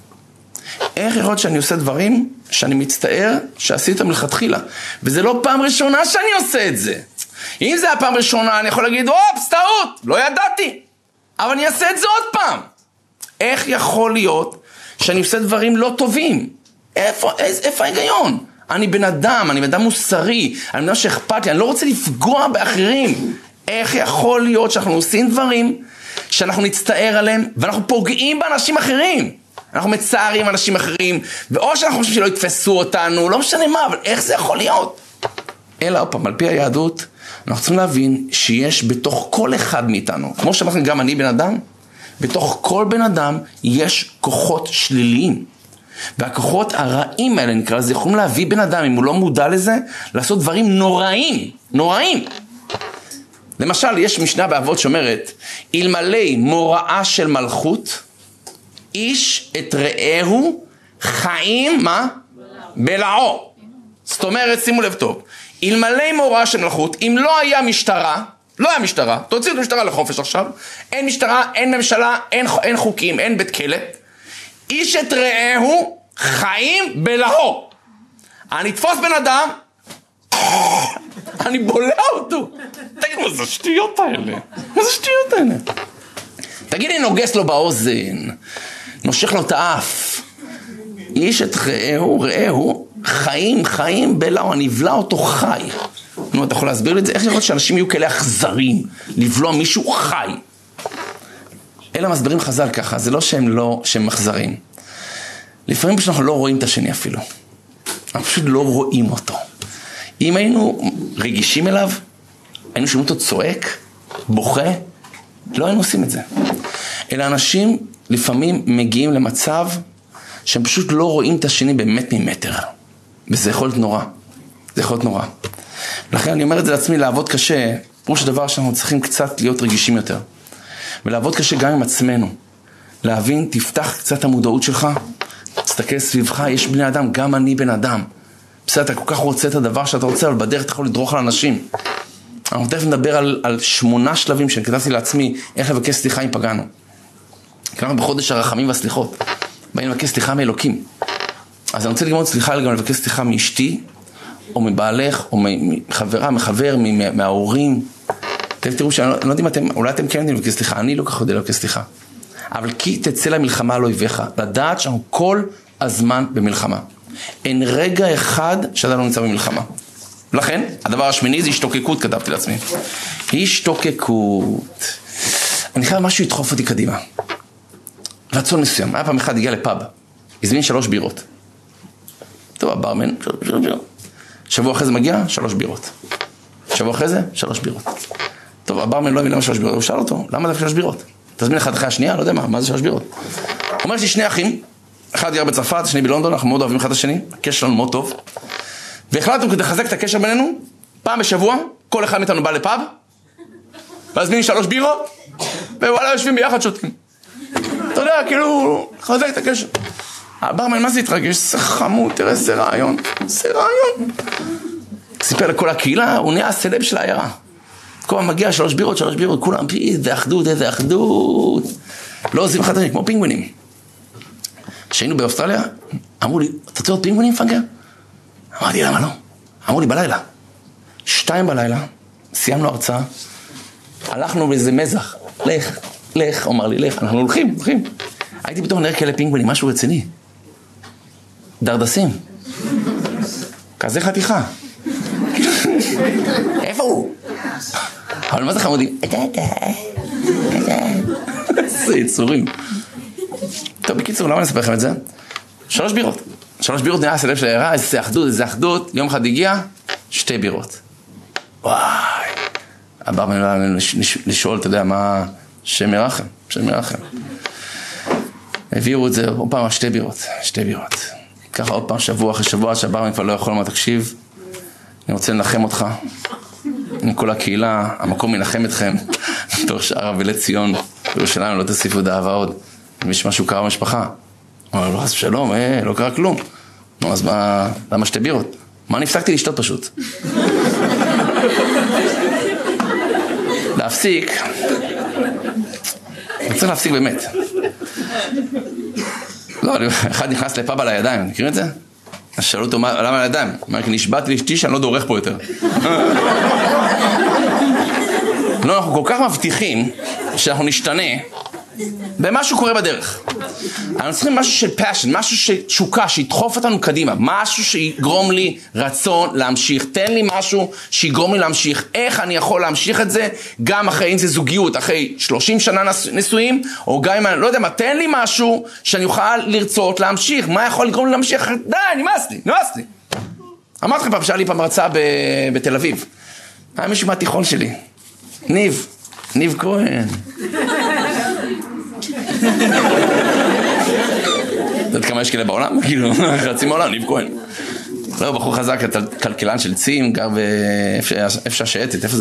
איך יכול להיות שאני עושה דברים שאני מצטער שעשיתי אותם מלכתחילה? וזה לא פעם ראשונה שאני עושה את זה. אם זה הפעם ראשונה, אני יכול להגיד, אופס, טעות, לא ידעתי. אבל אני אעשה את זה עוד פעם. איך יכול להיות שאני עושה דברים לא טובים? איפה, איזה, איפה ההיגיון? אני בן אדם, אני בן אדם מוסרי, אני בן אדם שאכפת לי, אני לא רוצה לפגוע באחרים. איך יכול להיות שאנחנו עושים דברים שאנחנו נצטער עליהם ואנחנו פוגעים באנשים אחרים? אנחנו מצערים אנשים אחרים, ואו שאנחנו חושבים שלא יתפסו אותנו, לא משנה מה, אבל איך זה יכול להיות? אלא עוד פעם, על פי היהדות, אנחנו צריכים להבין שיש בתוך כל אחד מאיתנו, כמו שאמרתי גם אני בן אדם, בתוך כל בן אדם יש כוחות שליליים. והכוחות הרעים האלה, נקרא לזה, יכולים להביא בן אדם, אם הוא לא מודע לזה, לעשות דברים נוראים, נוראים. למשל, יש משנה באבות שאומרת, אלמלא מוראה של מלכות, איש את רעהו חיים, מה? בלעו. זאת אומרת, שימו לב טוב, אלמלא מאורע של מלכות, אם לא היה משטרה, לא היה משטרה, תוציאו את המשטרה לחופש עכשיו, אין משטרה, אין ממשלה, אין, אין חוקים, אין בית כלא, איש את רעהו חיים בלעו. אני אתפוס בן אדם, אני בולע אותו. תגיד, מה זה השטויות האלה? מה זה השטויות האלה? תגיד לי, נוגס לו באוזן, נושך לו את האף. איש את רעהו, רעהו, חיים, חיים בלעו, אני אבלע אותו חי. נו, אתה יכול להסביר לי את זה? איך יכול להיות שאנשים יהיו כאלה אכזרים, לבלוע מישהו חי? אלא מסבירים חז"ל ככה, זה לא שהם לא, שהם אכזרים. לפעמים פשוט אנחנו לא רואים את השני אפילו. אנחנו פשוט לא רואים אותו. אם היינו רגישים אליו, היינו שומעים אותו צועק, בוכה, לא היינו עושים את זה. אלא אנשים לפעמים מגיעים למצב שהם פשוט לא רואים את השני באמת ממטר. וזה יכול להיות נורא. זה יכול להיות נורא. לכן אני אומר את זה לעצמי, לעבוד קשה, פירוש הדבר שאנחנו צריכים קצת להיות רגישים יותר. ולעבוד קשה גם עם עצמנו. להבין, תפתח קצת המודעות שלך, תסתכל סביבך, יש בני אדם, גם אני בן אדם. בסדר, אתה כל כך רוצה את הדבר שאתה רוצה, אבל בדרך אתה יכול לדרוך על אנשים. אנחנו תכף נדבר על, על שמונה שלבים שאני כתבתי לעצמי, איך לבקש סליחה אם פגענו. כלומר בחודש הרחמים והסליחות. באים לבקש סליחה מאלוקים. אז אני רוצה ללמוד סליחה גם לבקש סליחה מאשתי, או מבעלך, או מחברה, מחבר, מההורים. אתם תראו שאני לא, לא יודע אם אתם, אולי אתם כן יודעים לבקש סליחה, אני לא ככה יודע לבקש סליחה. אבל כי תצא למלחמה על אויביך, לדעת שאנחנו כל הזמן במלחמה. אין רגע אחד שאתה לא נמצא במלחמה. לכן, הדבר השמיני זה השתוקקות, כתבתי לעצמי. השתוקקות. אני חייב משהו לדחוף אותי קדימה. רצון מסוים. היה פעם אחד הגיע לפאב, הזמין שלוש בירות. טוב, הברמן. שבוע אחרי זה מגיע, שלוש בירות. שבוע אחרי זה, שלוש בירות. טוב, הברמן לא הבין למה שלוש בירות, הוא שאל אותו, למה דווקא שלוש בירות? תזמין אחד אחרי השנייה, לא יודע מה, מה זה שלוש בירות? אומר, יש לי שני אחים, אחד גר בצרפת, השני בלונדון, אנחנו מאוד אוהבים אחד את השני, הקשר שלנו מאוד טוב. והחלטנו כדי לחזק את הקשר בינינו, פעם בשבוע, כל אחד מאיתנו בא לפאב, מזמין שלוש בירות, ווואלה יושבים ביחד שותים. יודע, כאילו, לחזק את הקשר. הברמן, מה זה התרגש? זה חמוד, תראה איזה רעיון. איזה רעיון. סיפר לכל הקהילה, הוא נהיה הסלב של העיירה. כל פעם מגיע שלוש בירות, שלוש בירות, כולם, איזה אחדות, איזה אחדות. לא עוזבים אחד את כמו פינגווינים. כשהיינו באוסטרליה, אמרו לי, אתה רוצה עוד פינגווינים, פאנקר? אמרתי, למה לא? אמרו לי, בלילה. שתיים בלילה, סיימנו הרצאה, הלכנו באיזה מזח, לך, לך, אמר לי, לך, אנחנו הולכים, הולכים. הייתי פתאום נראה כאלה פינגווינים, משהו רציני. דרדסים. כזה חתיכה. איפה הוא? אבל מה זה חמודים? איזה יצורים. טוב, בקיצור, למה אני אספר לכם את זה? שלוש בירות. שלוש בירות נראה הסלב של העיירה, איזה אחדות, איזה אחדות. יום אחד הגיע, שתי בירות. וואי. הברמן בא לשאול, אתה יודע, מה... שם ירחם, שם ירחם. הביאו את זה עוד פעם, שתי בירות, שתי בירות. ככה עוד פעם, שבוע אחרי שבוע, שהברמן כבר לא יכול לומר, תקשיב, אני רוצה לנחם אותך. עם כל הקהילה, המקום ינחם אתכם, בתור שאר אבילי ציון, בירושלים, לא תוסיפו דאבה עוד. אם יש משהו קרה במשפחה. אומר, לא, חס ושלום, אה, לא קרה כלום. נו, אז מה, למה שתי בירות? מה נפסקתי לשתות פשוט? להפסיק, אני צריך להפסיק באמת. לא, אחד נכנס לפאב על הידיים, מכירים את זה? אז שאלו אותו למה על הידיים? הוא כי נשבעתי לאשתי שאני לא דורך פה יותר. לא, אנחנו כל כך מבטיחים שאנחנו נשתנה במשהו קורה בדרך. אנחנו צריכים משהו של passion, משהו של תשוקה, שידחוף אותנו קדימה, משהו שיגרום לי רצון להמשיך. תן לי משהו שיגרום לי להמשיך. איך אני יכול להמשיך את זה, גם אחרי, אם זה זוגיות, אחרי 30 שנה נשואים, או גם אם אני לא יודע מה, תן לי משהו שאני אוכל לרצות להמשיך. מה יכול לגרום לי להמשיך? די, נמאס לי, נמאס לי. אמרתי לכם פעם, שהיה לי פעם הרצאה בתל אביב. היה מישהו מהתיכון שלי, ניב, ניב כהן. יודעת כמה יש כאלה בעולם? כאילו, חצי מהעולם, ניב כהן. לא, בחור חזק, כלכלן של צים, גר באיפה שהשייטת, איפה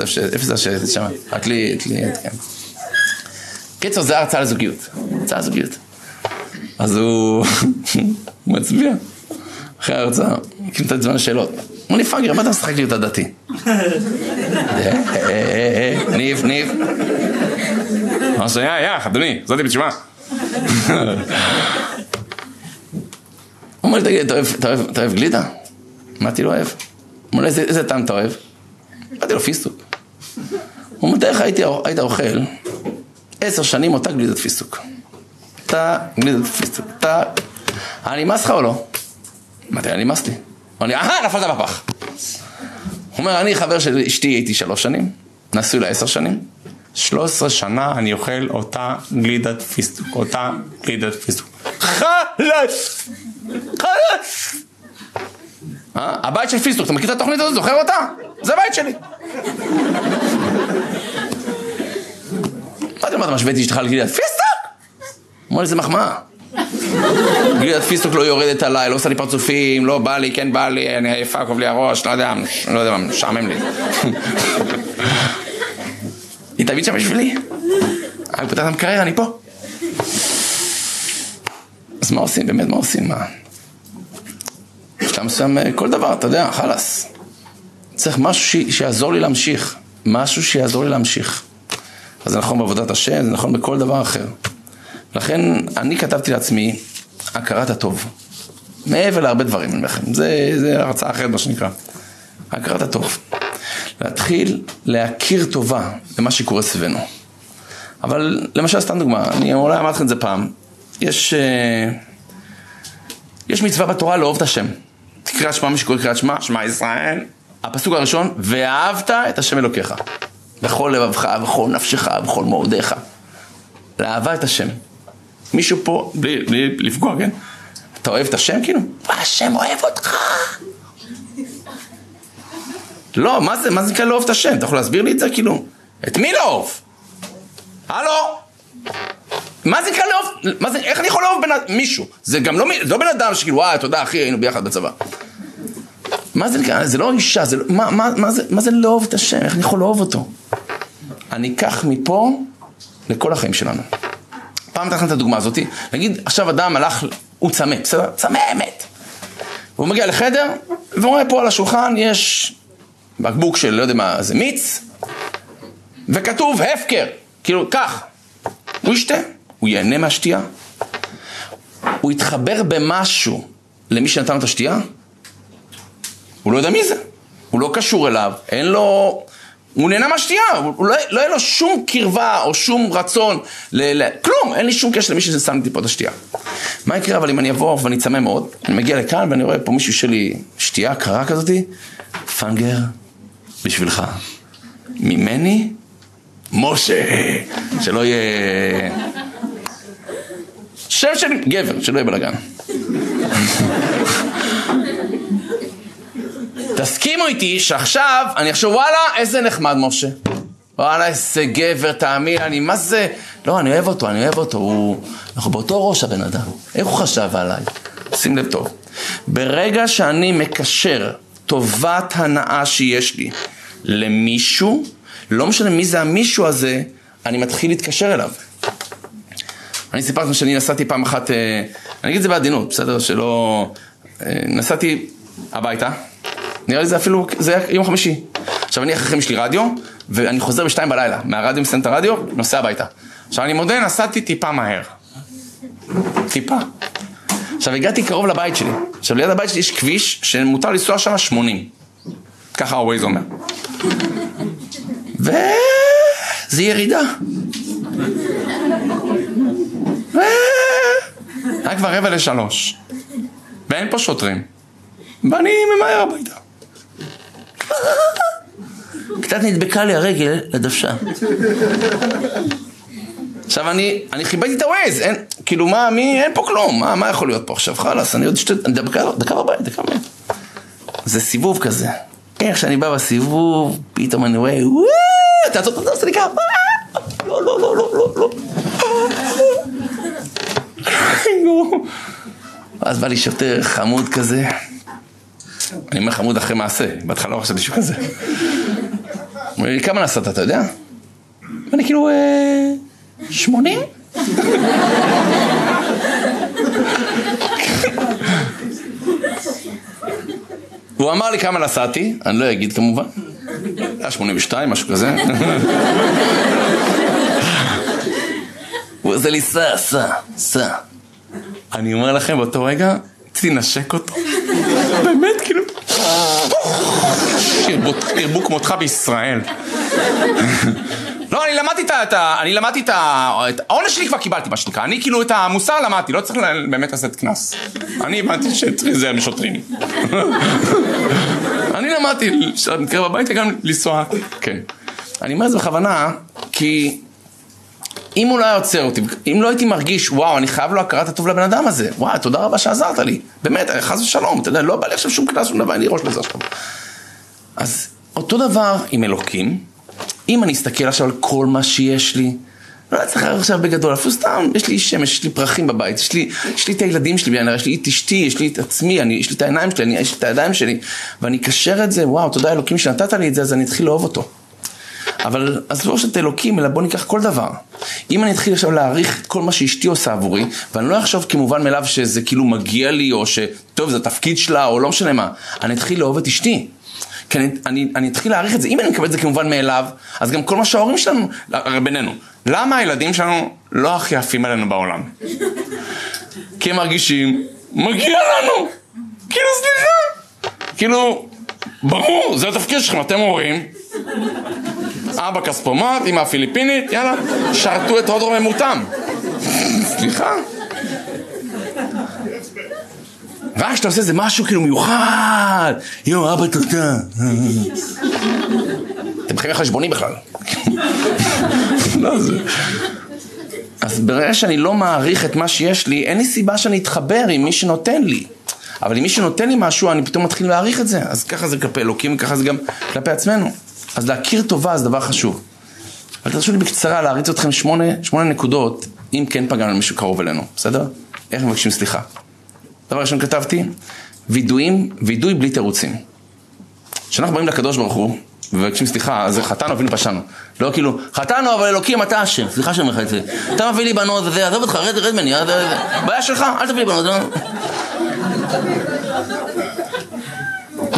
זה השייטת שם? עתלית, עתלית, כן. קיצור, זה הרצאה לזוגיות. הרצאה לזוגיות. אז הוא מצביע. אחרי ההרצאה, כאילו את זמן השאלות. אמר לי, פאגר, מה אתה משחק לי אותה דתי? ניב, ניב. אמר שנייה, יא, אדוני, זאתי בתשובה. הוא אומר לי, תגיד, אתה אוהב גלידה? אמרתי לו, אוהב. הוא אומר לי, איזה טעם אתה אוהב? אמרתי לו, פיסטוק. הוא אומר, איך היית אוכל עשר שנים אותה גלידת פיסטוק. אותה גלידת פיסטוק. אותה... היה נמאס לך או לא? אמרתי, היה נמאס לי. אמר לי, אהה, נפלת בפח. הוא אומר, אני חבר של אשתי הייתי שלוש שנים, נשוי לה עשר שנים. שלוש עשרה שנה אני אוכל אותה גלידת פיסטוק, אותה גלידת פיסטוק. חלאס! חלאס! אה? הבית של פיסטוק, אתה מכיר את התוכנית הזאת? זוכר אותה? זה הבית שלי. אמרתי לו, מה אתה משווה את אשתך לגלידת פיסטוק? אמר לי, זה מחמאה. גלידת פיסטוק לא יורדת עליי, לא עושה לי פרצופים, לא בא לי, כן בא לי, אני עייפה, כואב לי הראש, לא יודע, לא יודע מה, משעמם לי. תמיד שם בשבילי. אני פותח את המקרר, אני פה. אז מה עושים, באמת, מה עושים, מה? בשלב מסוים, כל דבר, אתה יודע, חלאס. צריך משהו שיעזור לי להמשיך. משהו שיעזור לי להמשיך. אז זה נכון בעבודת השם, זה נכון בכל דבר אחר. לכן אני כתבתי לעצמי הכרת הטוב. מעבר להרבה דברים, אני אומר לכם. זה הרצאה אחרת, מה שנקרא. הכרת הטוב. להתחיל להכיר טובה למה שקורה סביבנו. אבל למשל, סתם דוגמה, אני אולי אמרתי לכם את זה פעם. יש, אה, יש מצווה בתורה לאהוב את השם. קריאת שמע, מי שקורא קריאת שמע, שמע ישראל. הפסוק הראשון, ואהבת את השם אלוקיך. בכל לבבך, בכל נפשך, בכל מאודיך. לאהבה את השם. מישהו פה, בלי, בלי לפגוע, כן? אתה אוהב את השם כאילו? השם אוהב אותך. לא, מה זה, מה זה נקרא לאהוב את השם? אתה יכול להסביר לי את זה כאילו? את מי לאהוב? הלו? מה זה נקרא לאהוב? מה זה, איך אני יכול לאהוב בן, מישהו? זה גם לא, לא בן אדם שכאילו, וואי, תודה אחי, היינו ביחד בצבא. מה זה נקרא? זה לא אישה, זה לא, מה, מה, מה, זה, מה זה לאהוב את השם? איך אני יכול לאהוב אותו? אני אקח מפה לכל החיים שלנו. פעם נתן את הדוגמה הזאתי, נגיד עכשיו אדם הלך, הוא צמא, בסדר? צמא אמת. והוא מגיע לחדר, והוא רואה פה על השולחן יש בקבוק של לא יודע מה, זה מיץ, וכתוב הפקר, כאילו כך. הוא ישתה, הוא ייהנה מהשתייה, הוא יתחבר במשהו למי שנתן את השתייה, הוא לא יודע מי זה, הוא לא קשור אליו, אין לו... הוא נהנה מהשתייה, הוא לא, לא יהיה לו שום קרבה או שום רצון, ל, ל, כלום, אין לי שום קשר למי ששם לי פה את השתייה. מה יקרה אבל אם אני אבוא ואני צמא מאוד, אני מגיע לכאן ואני רואה פה מישהו שלי שתייה קרה כזאתי, פאנגר, בשבילך. ממני, משה, שלא יהיה... שם של גבר, שלא יהיה בלאגן. תסכימו איתי שעכשיו אני אחשוב וואלה איזה נחמד משה. וואלה איזה גבר תאמין אני מה זה? לא אני אוהב אותו אני אוהב אותו הוא אנחנו באותו ראש הבן אדם. איך הוא חשב עליי? שים לב טוב. ברגע שאני מקשר טובת הנאה שיש לי למישהו לא משנה מי זה המישהו הזה אני מתחיל להתקשר אליו אני סיפרתי שאני נסעתי פעם אחת אה, אני אגיד את זה בעדינות בסדר שלא אה, נסעתי הביתה נראה לי זה אפילו, זה היה יום חמישי. עכשיו אני אחריכם יש לי רדיו, ואני חוזר בשתיים בלילה. מהרדיו מסיים את הרדיו, נוסע הביתה. עכשיו אני מודה, נסעתי טיפה מהר. טיפה. עכשיו הגעתי קרוב לבית שלי. עכשיו ליד הבית שלי יש כביש שמותר לנסוע שם 80. ככה הווייז אומר. וזה ירידה. היה כבר רבע לשלוש. ואין פה שוטרים. ואני ממהר הביתה. קצת נדבקה לי הרגל לדוושה. עכשיו אני, אני חיבאתי את הווייז, אין, כאילו מה, מי, אין פה כלום, מה, מה יכול להיות פה עכשיו, חלאס, אני עוד שתי, דקה, דקה בבית, דקה בבית. זה סיבוב כזה. איך שאני בא בסיבוב, פתאום אני רואה, וואו, שמונים? והוא אמר לי כמה נסעתי, אני לא אגיד כמובן. היה 82, משהו כזה. הוא עושה לי, סע, סע, סע. אני אומר לכם, באותו רגע, רציתי לנשק אותו. באמת, כאילו... שירבו כמותך בישראל. לא, אני למדתי את ה... אני למדתי את ה... העונש שלי כבר קיבלתי, מה שנקרא. אני כאילו את המוסר למדתי, לא צריך באמת לעשות קנס. אני הבנתי שצריך להיזהר משוטרים. אני למדתי, כשאני מתקרב הביתה גם לנסוע. כן. אני אומר את זה בכוונה, כי... אם הוא לא היה עוצר אותי, אם לא הייתי מרגיש, וואו, אני חייב לו הכרת הטוב לבן אדם הזה, וואו, תודה רבה שעזרת לי, באמת, חס ושלום, אתה יודע, לא בא לי עכשיו שום קנס, שום דבר, אין לי ראש לזה עכשיו. אז אותו דבר עם אלוקים, אם אני אסתכל עכשיו על כל מה שיש לי, לא צריך עכשיו בגדול, אפילו סתם, יש לי שמש, יש לי פרחים בבית, יש לי, יש לי את הילדים שלי, יש לי את אשתי, יש לי את עצמי, אני, יש לי את העיניים שלי, אני, יש לי את הידיים שלי, ואני אקשר את זה, וואו, תודה אלוקים שנתת לי את זה, אז אני אתחיל לאהוב אותו. אבל אז לא שאת אלוקים, אלא בוא ניקח כל דבר. אם אני אתחיל עכשיו להעריך כל מה שאשתי עושה עבורי, ואני לא אחשוב כמובן מאליו שזה כאילו מגיע לי, או שטוב, זה התפקיד שלה, או לא משנה מה, אני אתחיל לאהוב את אשתי. כי אני, אני, אני אתחיל להעריך את זה. אם אני מקבל את זה כמובן מאליו, אז גם כל מה שההורים שלנו, הרי בינינו, למה הילדים שלנו לא הכי יפים עלינו בעולם? כי הם מרגישים, מגיע לנו! כאילו, סליחה! כאילו, ברור, זה התפקיד שלכם, אתם הורים. אבא כספומט, אמא פיליפינית, יאללה, שרתו את הוד רוממותם. סליחה. ואז כשאתה עושה איזה משהו כאילו מיוחד, יואו, אבא תודה. אתם חייבים חשבונים בכלל. לא. אז ברגע שאני לא מעריך את מה שיש לי, אין לי סיבה שאני אתחבר עם מי שנותן לי. אבל אם מי שנותן לי משהו, אני פתאום מתחיל להעריך את זה. אז ככה זה כלפי אלוקים, וככה זה גם כלפי עצמנו. אז להכיר טובה זה דבר חשוב. אבל תרשו לי בקצרה להריץ אתכם שמונה, שמונה נקודות, אם כן פגענו למישהו קרוב אלינו, בסדר? איך מבקשים סליחה? דבר ראשון כתבתי, וידויים, וידוי בלי תירוצים. כשאנחנו באים לקדוש ברוך הוא, ומבקשים סליחה, אז זה חטאנו אבינו פשענו. לא כאילו, חטאנו אבל אלוקים אתה אשם, סליחה שאני אומר לך את זה. אתה מביא לי בנות וזה, עזוב אותך, רד, רד ממני, בעיה שלך, אל תביא לי בנות.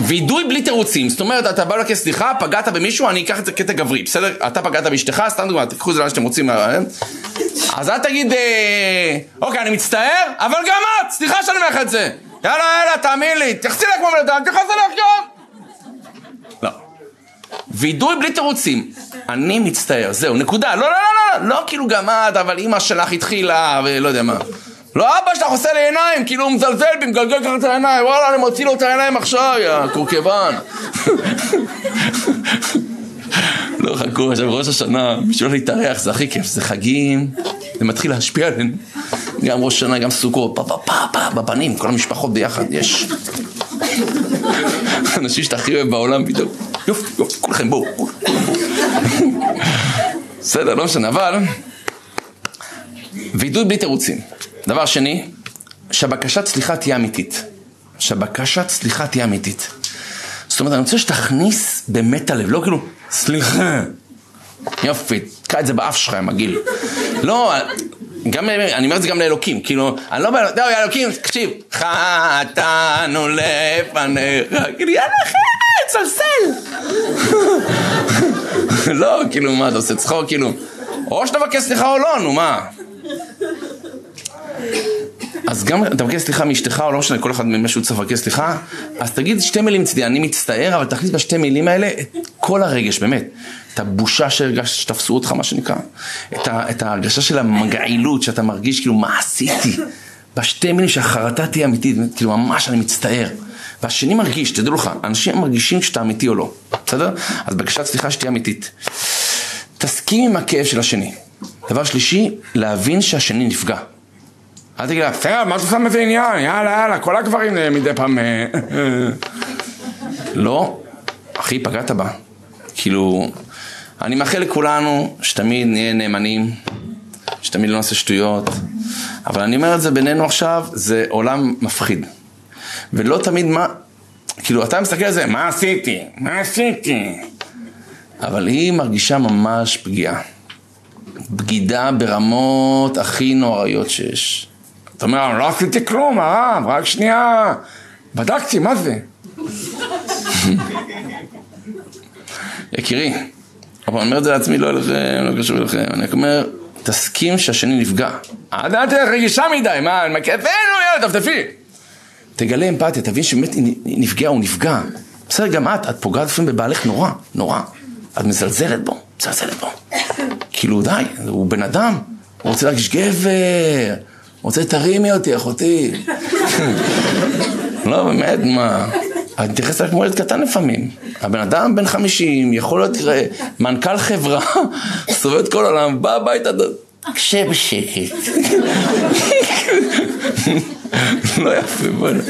וידוי בלי תירוצים, זאת אומרת, אתה בא לבקש סליחה, פגעת במישהו, אני אקח את זה קטע גברי, בסדר? אתה פגעת באשתך, סתם דוגמא, תקחו את זה לאן שאתם רוצים. אה? אז אל תגיד, אה, אוקיי, אני מצטער, אבל גם את, סליחה שאני אומר לך את זה. יאללה, יאללה, תאמין לי, תחסי לה כמו בן אדם, תכעס עליך גם. לא. וידוי בלי תירוצים. אני מצטער, זהו, נקודה. לא, לא, לא, לא, לא כאילו גם את, אבל אימא שלך התחילה, ולא יודע מה. לא אבא שלך עושה לי עיניים, כאילו הוא מזלזל בי, מגלגל ככה את העיניים, וואלה אני מוציא לו את העיניים עכשיו, יא קורקבן. לא חכו, עכשיו ראש השנה, בשביל לא להתארח זה הכי כיף, זה חגים, זה מתחיל להשפיע עלינו. גם ראש השנה, גם סוכות, פה פה פה פה, בפנים, כל המשפחות ביחד, יש. אנשים שאתה הכי אוהב בעולם פתאום, יופי, יופי, כולכם בואו. בסדר, לא משנה, אבל... וידוי בלי תירוצים. דבר שני, שהבקשת סליחה תהיה אמיתית. שהבקשת סליחה תהיה אמיתית. זאת אומרת, אני רוצה שתכניס באמת הלב, לא כאילו, סליחה. יופי, תקע את זה באף שלך, מגעיל. לא, גם, אני אומר את זה גם לאלוקים, כאילו, אני לא בא, זהו, אלוקים, תקשיב, חטאנו לפניך, כאילו, יאללה, חטא, צלצל. לא, כאילו, מה, אתה עושה צחוק, כאילו, או שאתה מבקש סליחה או לא, נו, מה? אז גם אתה מבקש סליחה מאשתך, או לא משנה, כל אחד ממה שהוא צריך לבקש סליחה, אז תגיד שתי מילים מצדי, אני מצטער, אבל תכניס בשתי מילים האלה את כל הרגש, באמת. את הבושה שהרגשת שתפסו אותך, מה שנקרא. את, ה, את ההרגשה של המגעילות, שאתה מרגיש כאילו, מה עשיתי? בשתי מילים שהחרטה תהיה אמיתית, כאילו, ממש אני מצטער. והשני מרגיש, תדעו לך, אנשים מרגישים שאתה אמיתי או לא, בסדר? אז בקשת סליחה שתהיה אמיתית. תסכים עם הכאב של השני. דבר שלישי, להבין שהשני נפגע. אל תגיד לה, בסדר, מה אתה שם בזה עניין? יאללה, יאללה, כל הגברים אה, מדי פעם... אה, לא, אחי, פגעת בה. כאילו, אני מאחל לכולנו שתמיד נהיה נאמנים, שתמיד לא נעשה שטויות, אבל אני אומר את זה בינינו עכשיו, זה עולם מפחיד. ולא תמיד מה, כאילו, אתה מסתכל על זה, מה עשיתי? מה עשיתי? אבל היא מרגישה ממש פגיעה. בגידה ברמות הכי נוראיות שיש. אתה אומר, לא עשיתי כלום, הרב, רק שנייה, בדקתי, מה זה? יקירי, אבל אני אומר את זה לעצמי, לא אליכם, לא קשור אליכם, אני אומר, תסכים שהשני נפגע. אל תהיה רגישה מדי, מה, אני מכירנו, יאללה, טפטפי. תגלה אמפתיה, תבין שבאמת היא נפגעה, הוא נפגע. בסדר, גם את, את פוגעת לפעמים בבעלך נורא, נורא. את מזלזלת בו, מזלזלת בו. כאילו, די, הוא בן אדם, הוא רוצה להרגיש גבר, רוצה תרימי אותי, אחותי. לא, באמת, מה? אני מתייחס אליו כמו ילד קטן לפעמים. הבן אדם בן 50, יכול להיות תראה, מנכ"ל חברה, סובב את כל העולם, בא הביתה, קשה בשקט. לא יפה, בוא'נה.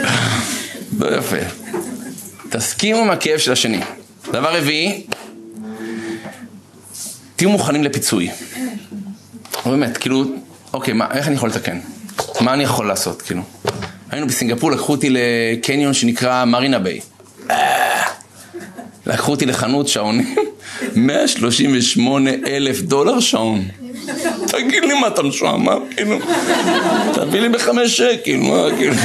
לא יפה. תסכימו עם הכאב של השני. דבר רביעי, תהיו מוכנים לפיצוי. באמת, כאילו, אוקיי, מה, איך אני יכול לתקן? מה אני יכול לעשות, כאילו? היינו בסינגפור, לקחו אותי לקניון שנקרא מרינה ביי. לקחו אותי לחנות שעונים, 138 אלף דולר שעון. תגיד לי מה אתה משועמם, כאילו, תביא לי בחמש שקל, מה, כאילו.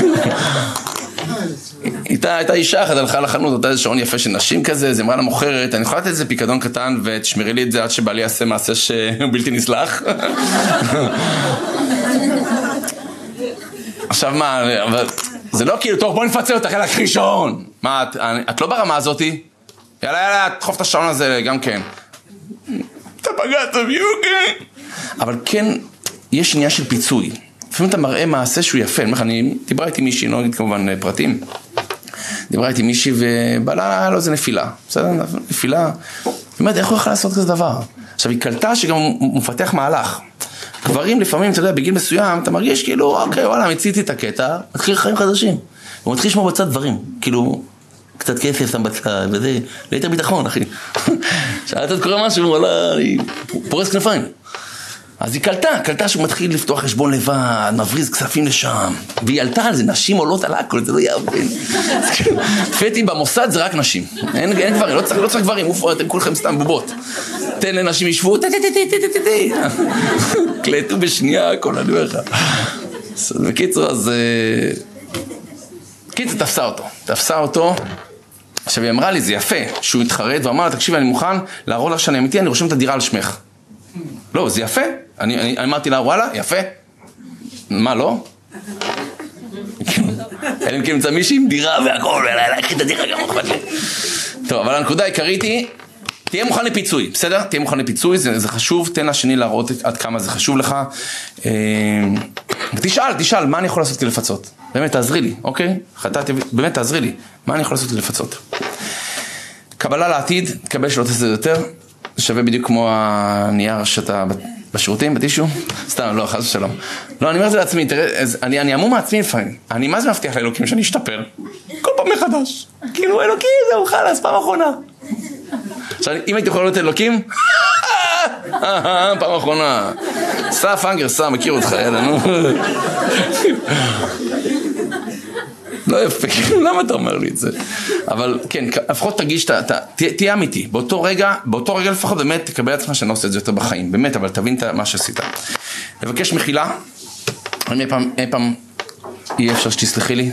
הייתה, הייתה אישה אחת, הלכה לחנות, הייתה איזה שעון יפה של נשים כזה, זה אמרה למוכרת, אני יכולה לתת איזה פיקדון קטן ותשמרי לי את זה עד שבעלי יעשה מעשה שהוא בלתי נסלח? עכשיו מה, אבל זה לא כאילו, טוב בוא נפצה אותך, יאללה, קחי שעון. מה, את, את לא ברמה הזאתי? יאללה, יאללה, תדחוף את השעון הזה גם כן. אתה פגעת בי, אוקיי. אבל כן, יש עניין של פיצוי. לפעמים אתה מראה מעשה שהוא יפה, אני אומר לך, אני דיברה איתי מישהי, לא אגיד כמובן פרטים. דיברה איתי מישהי ובעלה היה לו איזה נפילה, בסדר? נפילה. באמת, איך הוא יכול לעשות כזה דבר? עכשיו, היא קלטה שגם הוא מפתח מהלך. גברים לפעמים, אתה יודע, בגיל מסוים, אתה מרגיש כאילו, אוקיי, וואלה, מיציתי את הקטע, מתחיל חיים חדשים. הוא מתחיל לשמור בצד דברים, כאילו, קצת כסף שם בצד, וזה, ליתר ביטחון, אחי. שאלת את קורה משהו, וואלה, אני פורס כנפיים. אז היא קלטה, קלטה שהוא מתחיל לפתוח חשבון לבד, מבריז כספים לשם. והיא עלתה על זה, נשים עולות על הכל, זה לא יאמן. פטי במוסד זה רק נשים. אין, גברים, לא צריך, לא גברים, אוף, אתם כולכם סתם בובות. תן לנשים ישבו, טה טה טה טה טה טה טה. קלטו בשנייה הכל, אני אומר לך. בקיצור, אז... קיצור, תפסה אותו. תפסה אותו. עכשיו היא אמרה לי, זה יפה, שהוא התחרט ואמר לה, תקשיבי, אני מוכן להראות לך שאני אמיתי, אני רושם את הדירה על שמך. לא, זה יפה. אני, אני אמרתי לה, וואלה, יפה. מה, לא? אלא אם כן נמצא מישהי עם דירה והכל, ולקחי את הדירה גם אכפת לי. טוב, אבל הנקודה העיקרית היא, תהיה מוכן לפיצוי, בסדר? תהיה מוכן לפיצוי, זה, זה חשוב, תן לשני להראות עד כמה זה חשוב לך. ותשאל, תשאל, מה אני יכול לעשות כדי לפצות? באמת, תעזרי לי, אוקיי? חטאתי, באמת, תעזרי לי. מה אני יכול לעשות כדי לפצות? קבלה לעתיד, תקבל שלא תעשה יותר. זה שווה בדיוק כמו הנייר שאתה בשירותים, בטישו? סתם, לא, חס ושלום. לא, אני אומר את זה לעצמי, תראה, אני, המום מעצמי לפעמים. אני מה זה מבטיח לאלוקים שאני אשתפר? כל פעם מחדש. כאילו, אלוקים, זהו, חלאס, פעם אחרונה. עכשיו, אם הייתי יכול לראות אלוקים, פעם אחרונה. סף אנגר, סע, מכיר אותך, יאללה, נו. לא יפה, למה אתה אומר לי את זה? אבל כן, לפחות תרגיש, תהיה אמיתי. באותו רגע, באותו רגע לפחות באמת תקבל לעצמך שאני לא עושה את זה יותר בחיים. באמת, אבל תבין מה שעשית. לבקש מחילה, אני אי פעם, אי פעם יהיה אפשר שתסלחי לי.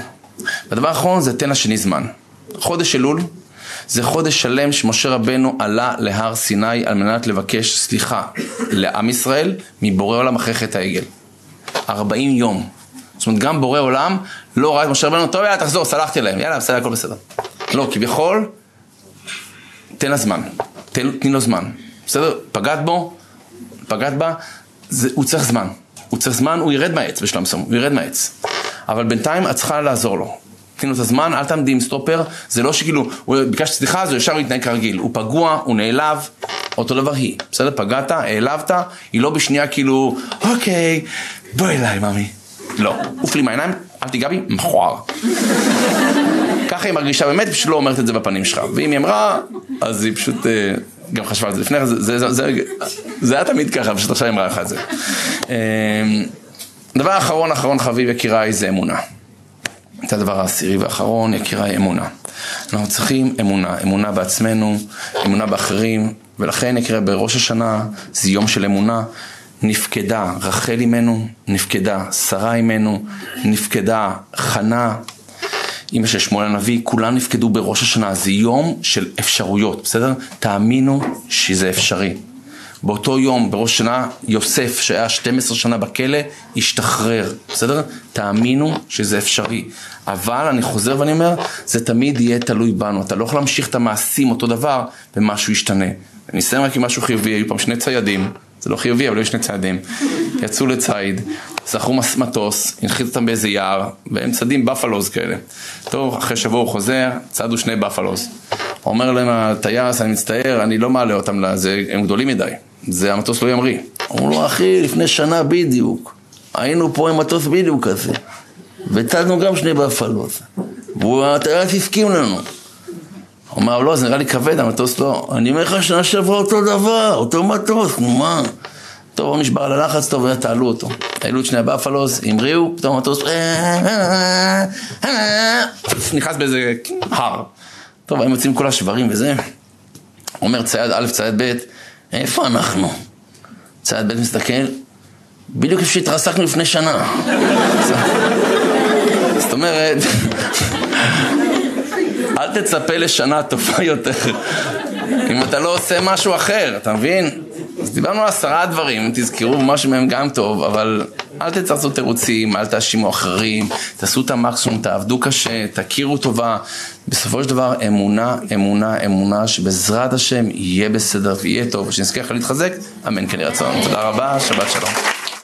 והדבר האחרון זה תן לשני זמן. חודש אלול זה חודש שלם שמשה רבנו עלה להר סיני על מנת לבקש סליחה לעם ישראל מבורא עולם אחרי חטא העגל. 40 יום. זאת אומרת, גם בורא עולם לא ראה את משה רבנו, טוב, יאללה, תחזור, סלחתי להם, יאללה, בסדר, הכל בסדר. לא, כביכול, תן לה זמן, תן, תני לו זמן. בסדר? פגעת בו, פגעת בה, זה, הוא צריך זמן. הוא צריך זמן, הוא ירד מהעץ בשלב מסוים, הוא ירד מהעץ. אבל בינתיים את צריכה לעזור לו. תני לו את הזמן, אל תעמדי עם סטופר, זה לא שכאילו, הוא ביקש סליחה, אז הוא ישר מתנהג כרגיל. הוא פגוע, הוא נעלב, אותו דבר היא. בסדר? פגעת, העלבת, היא לא בשנייה כאילו, אוקיי, בואי אליי, ממי. לא, עוף לי מהעיניים, אל תיגע בי, מכוער. ככה היא מרגישה באמת, פשוט לא אומרת את זה בפנים שלך. ואם היא אמרה, אז היא פשוט אה, גם חשבה על זה לפני כן, זה, זה, זה, זה היה תמיד ככה, פשוט עכשיו היא אמרה לך את זה. אה, דבר אחרון, אחרון חביב יקיריי, זה אמונה. זה הדבר העשירי והאחרון, יקיריי, אמונה. אנחנו צריכים אמונה, אמונה בעצמנו, אמונה באחרים, ולכן יקרה בראש השנה, זה יום של אמונה. נפקדה רחל אימנו, נפקדה שרה אימנו, נפקדה חנה. אמא של שמואל הנביא, כולם נפקדו בראש השנה, זה יום של אפשרויות, בסדר? תאמינו שזה אפשרי. באותו יום, בראש השנה, יוסף, שהיה 12 שנה בכלא, השתחרר, בסדר? תאמינו שזה אפשרי. אבל אני חוזר ואני אומר, זה תמיד יהיה תלוי בנו. אתה לא יכול להמשיך את המעשים אותו דבר, ומשהו ישתנה. אני אסיים רק עם משהו חיובי, היו פעם שני ציידים, זה לא חיובי, אבל היו שני ציידים. יצאו לציד, זכרו מטוס, הנחית אותם באיזה יער, והם צדים בפלוז כאלה. טוב, אחרי שבוע הוא חוזר, צדו שני בפלוז. אומר להם הטייס, אני מצטער, אני לא מעלה אותם לזה, הם גדולים מדי. זה המטוס לא ימריא. אמרו לו, אחי, לפני שנה בדיוק, היינו פה עם מטוס בדיוק כזה, וצדנו גם שני בפלוז, והטייס הסכים לנו. הוא אמר, לא, זה נראה לי כבד, המטוס לא. אני אומר לך, שנה שעברה אותו דבר, אותו מטוס, נו מה? טוב, הוא נשבר על הלחץ, טוב, תעלו אותו. העלו את שני הבאפלוס, המריאו, פתאום המטוס נכנס באיזה הר. טוב, הם יוצאים כל השברים וזה. אומר צייד א', צייד ב', איפה אנחנו? צייד ב' מסתכל, בדיוק איפה שהתרסקנו לפני שנה. זאת אומרת, אל תצפה לשנה טובה יותר אם אתה לא עושה משהו אחר, אתה מבין? אז דיברנו על עשרה דברים, תזכרו משהו מהם גם טוב, אבל אל תצרצו תירוצים, אל תאשימו אחרים, תעשו את המקסימום, תעבדו קשה, תכירו טובה. בסופו של דבר, אמונה, אמונה, אמונה, שבעזרת השם יהיה בסדר ויהיה טוב, ושנזכה לך להתחזק, אמן כן ירצון. תודה רבה, שבת שלום.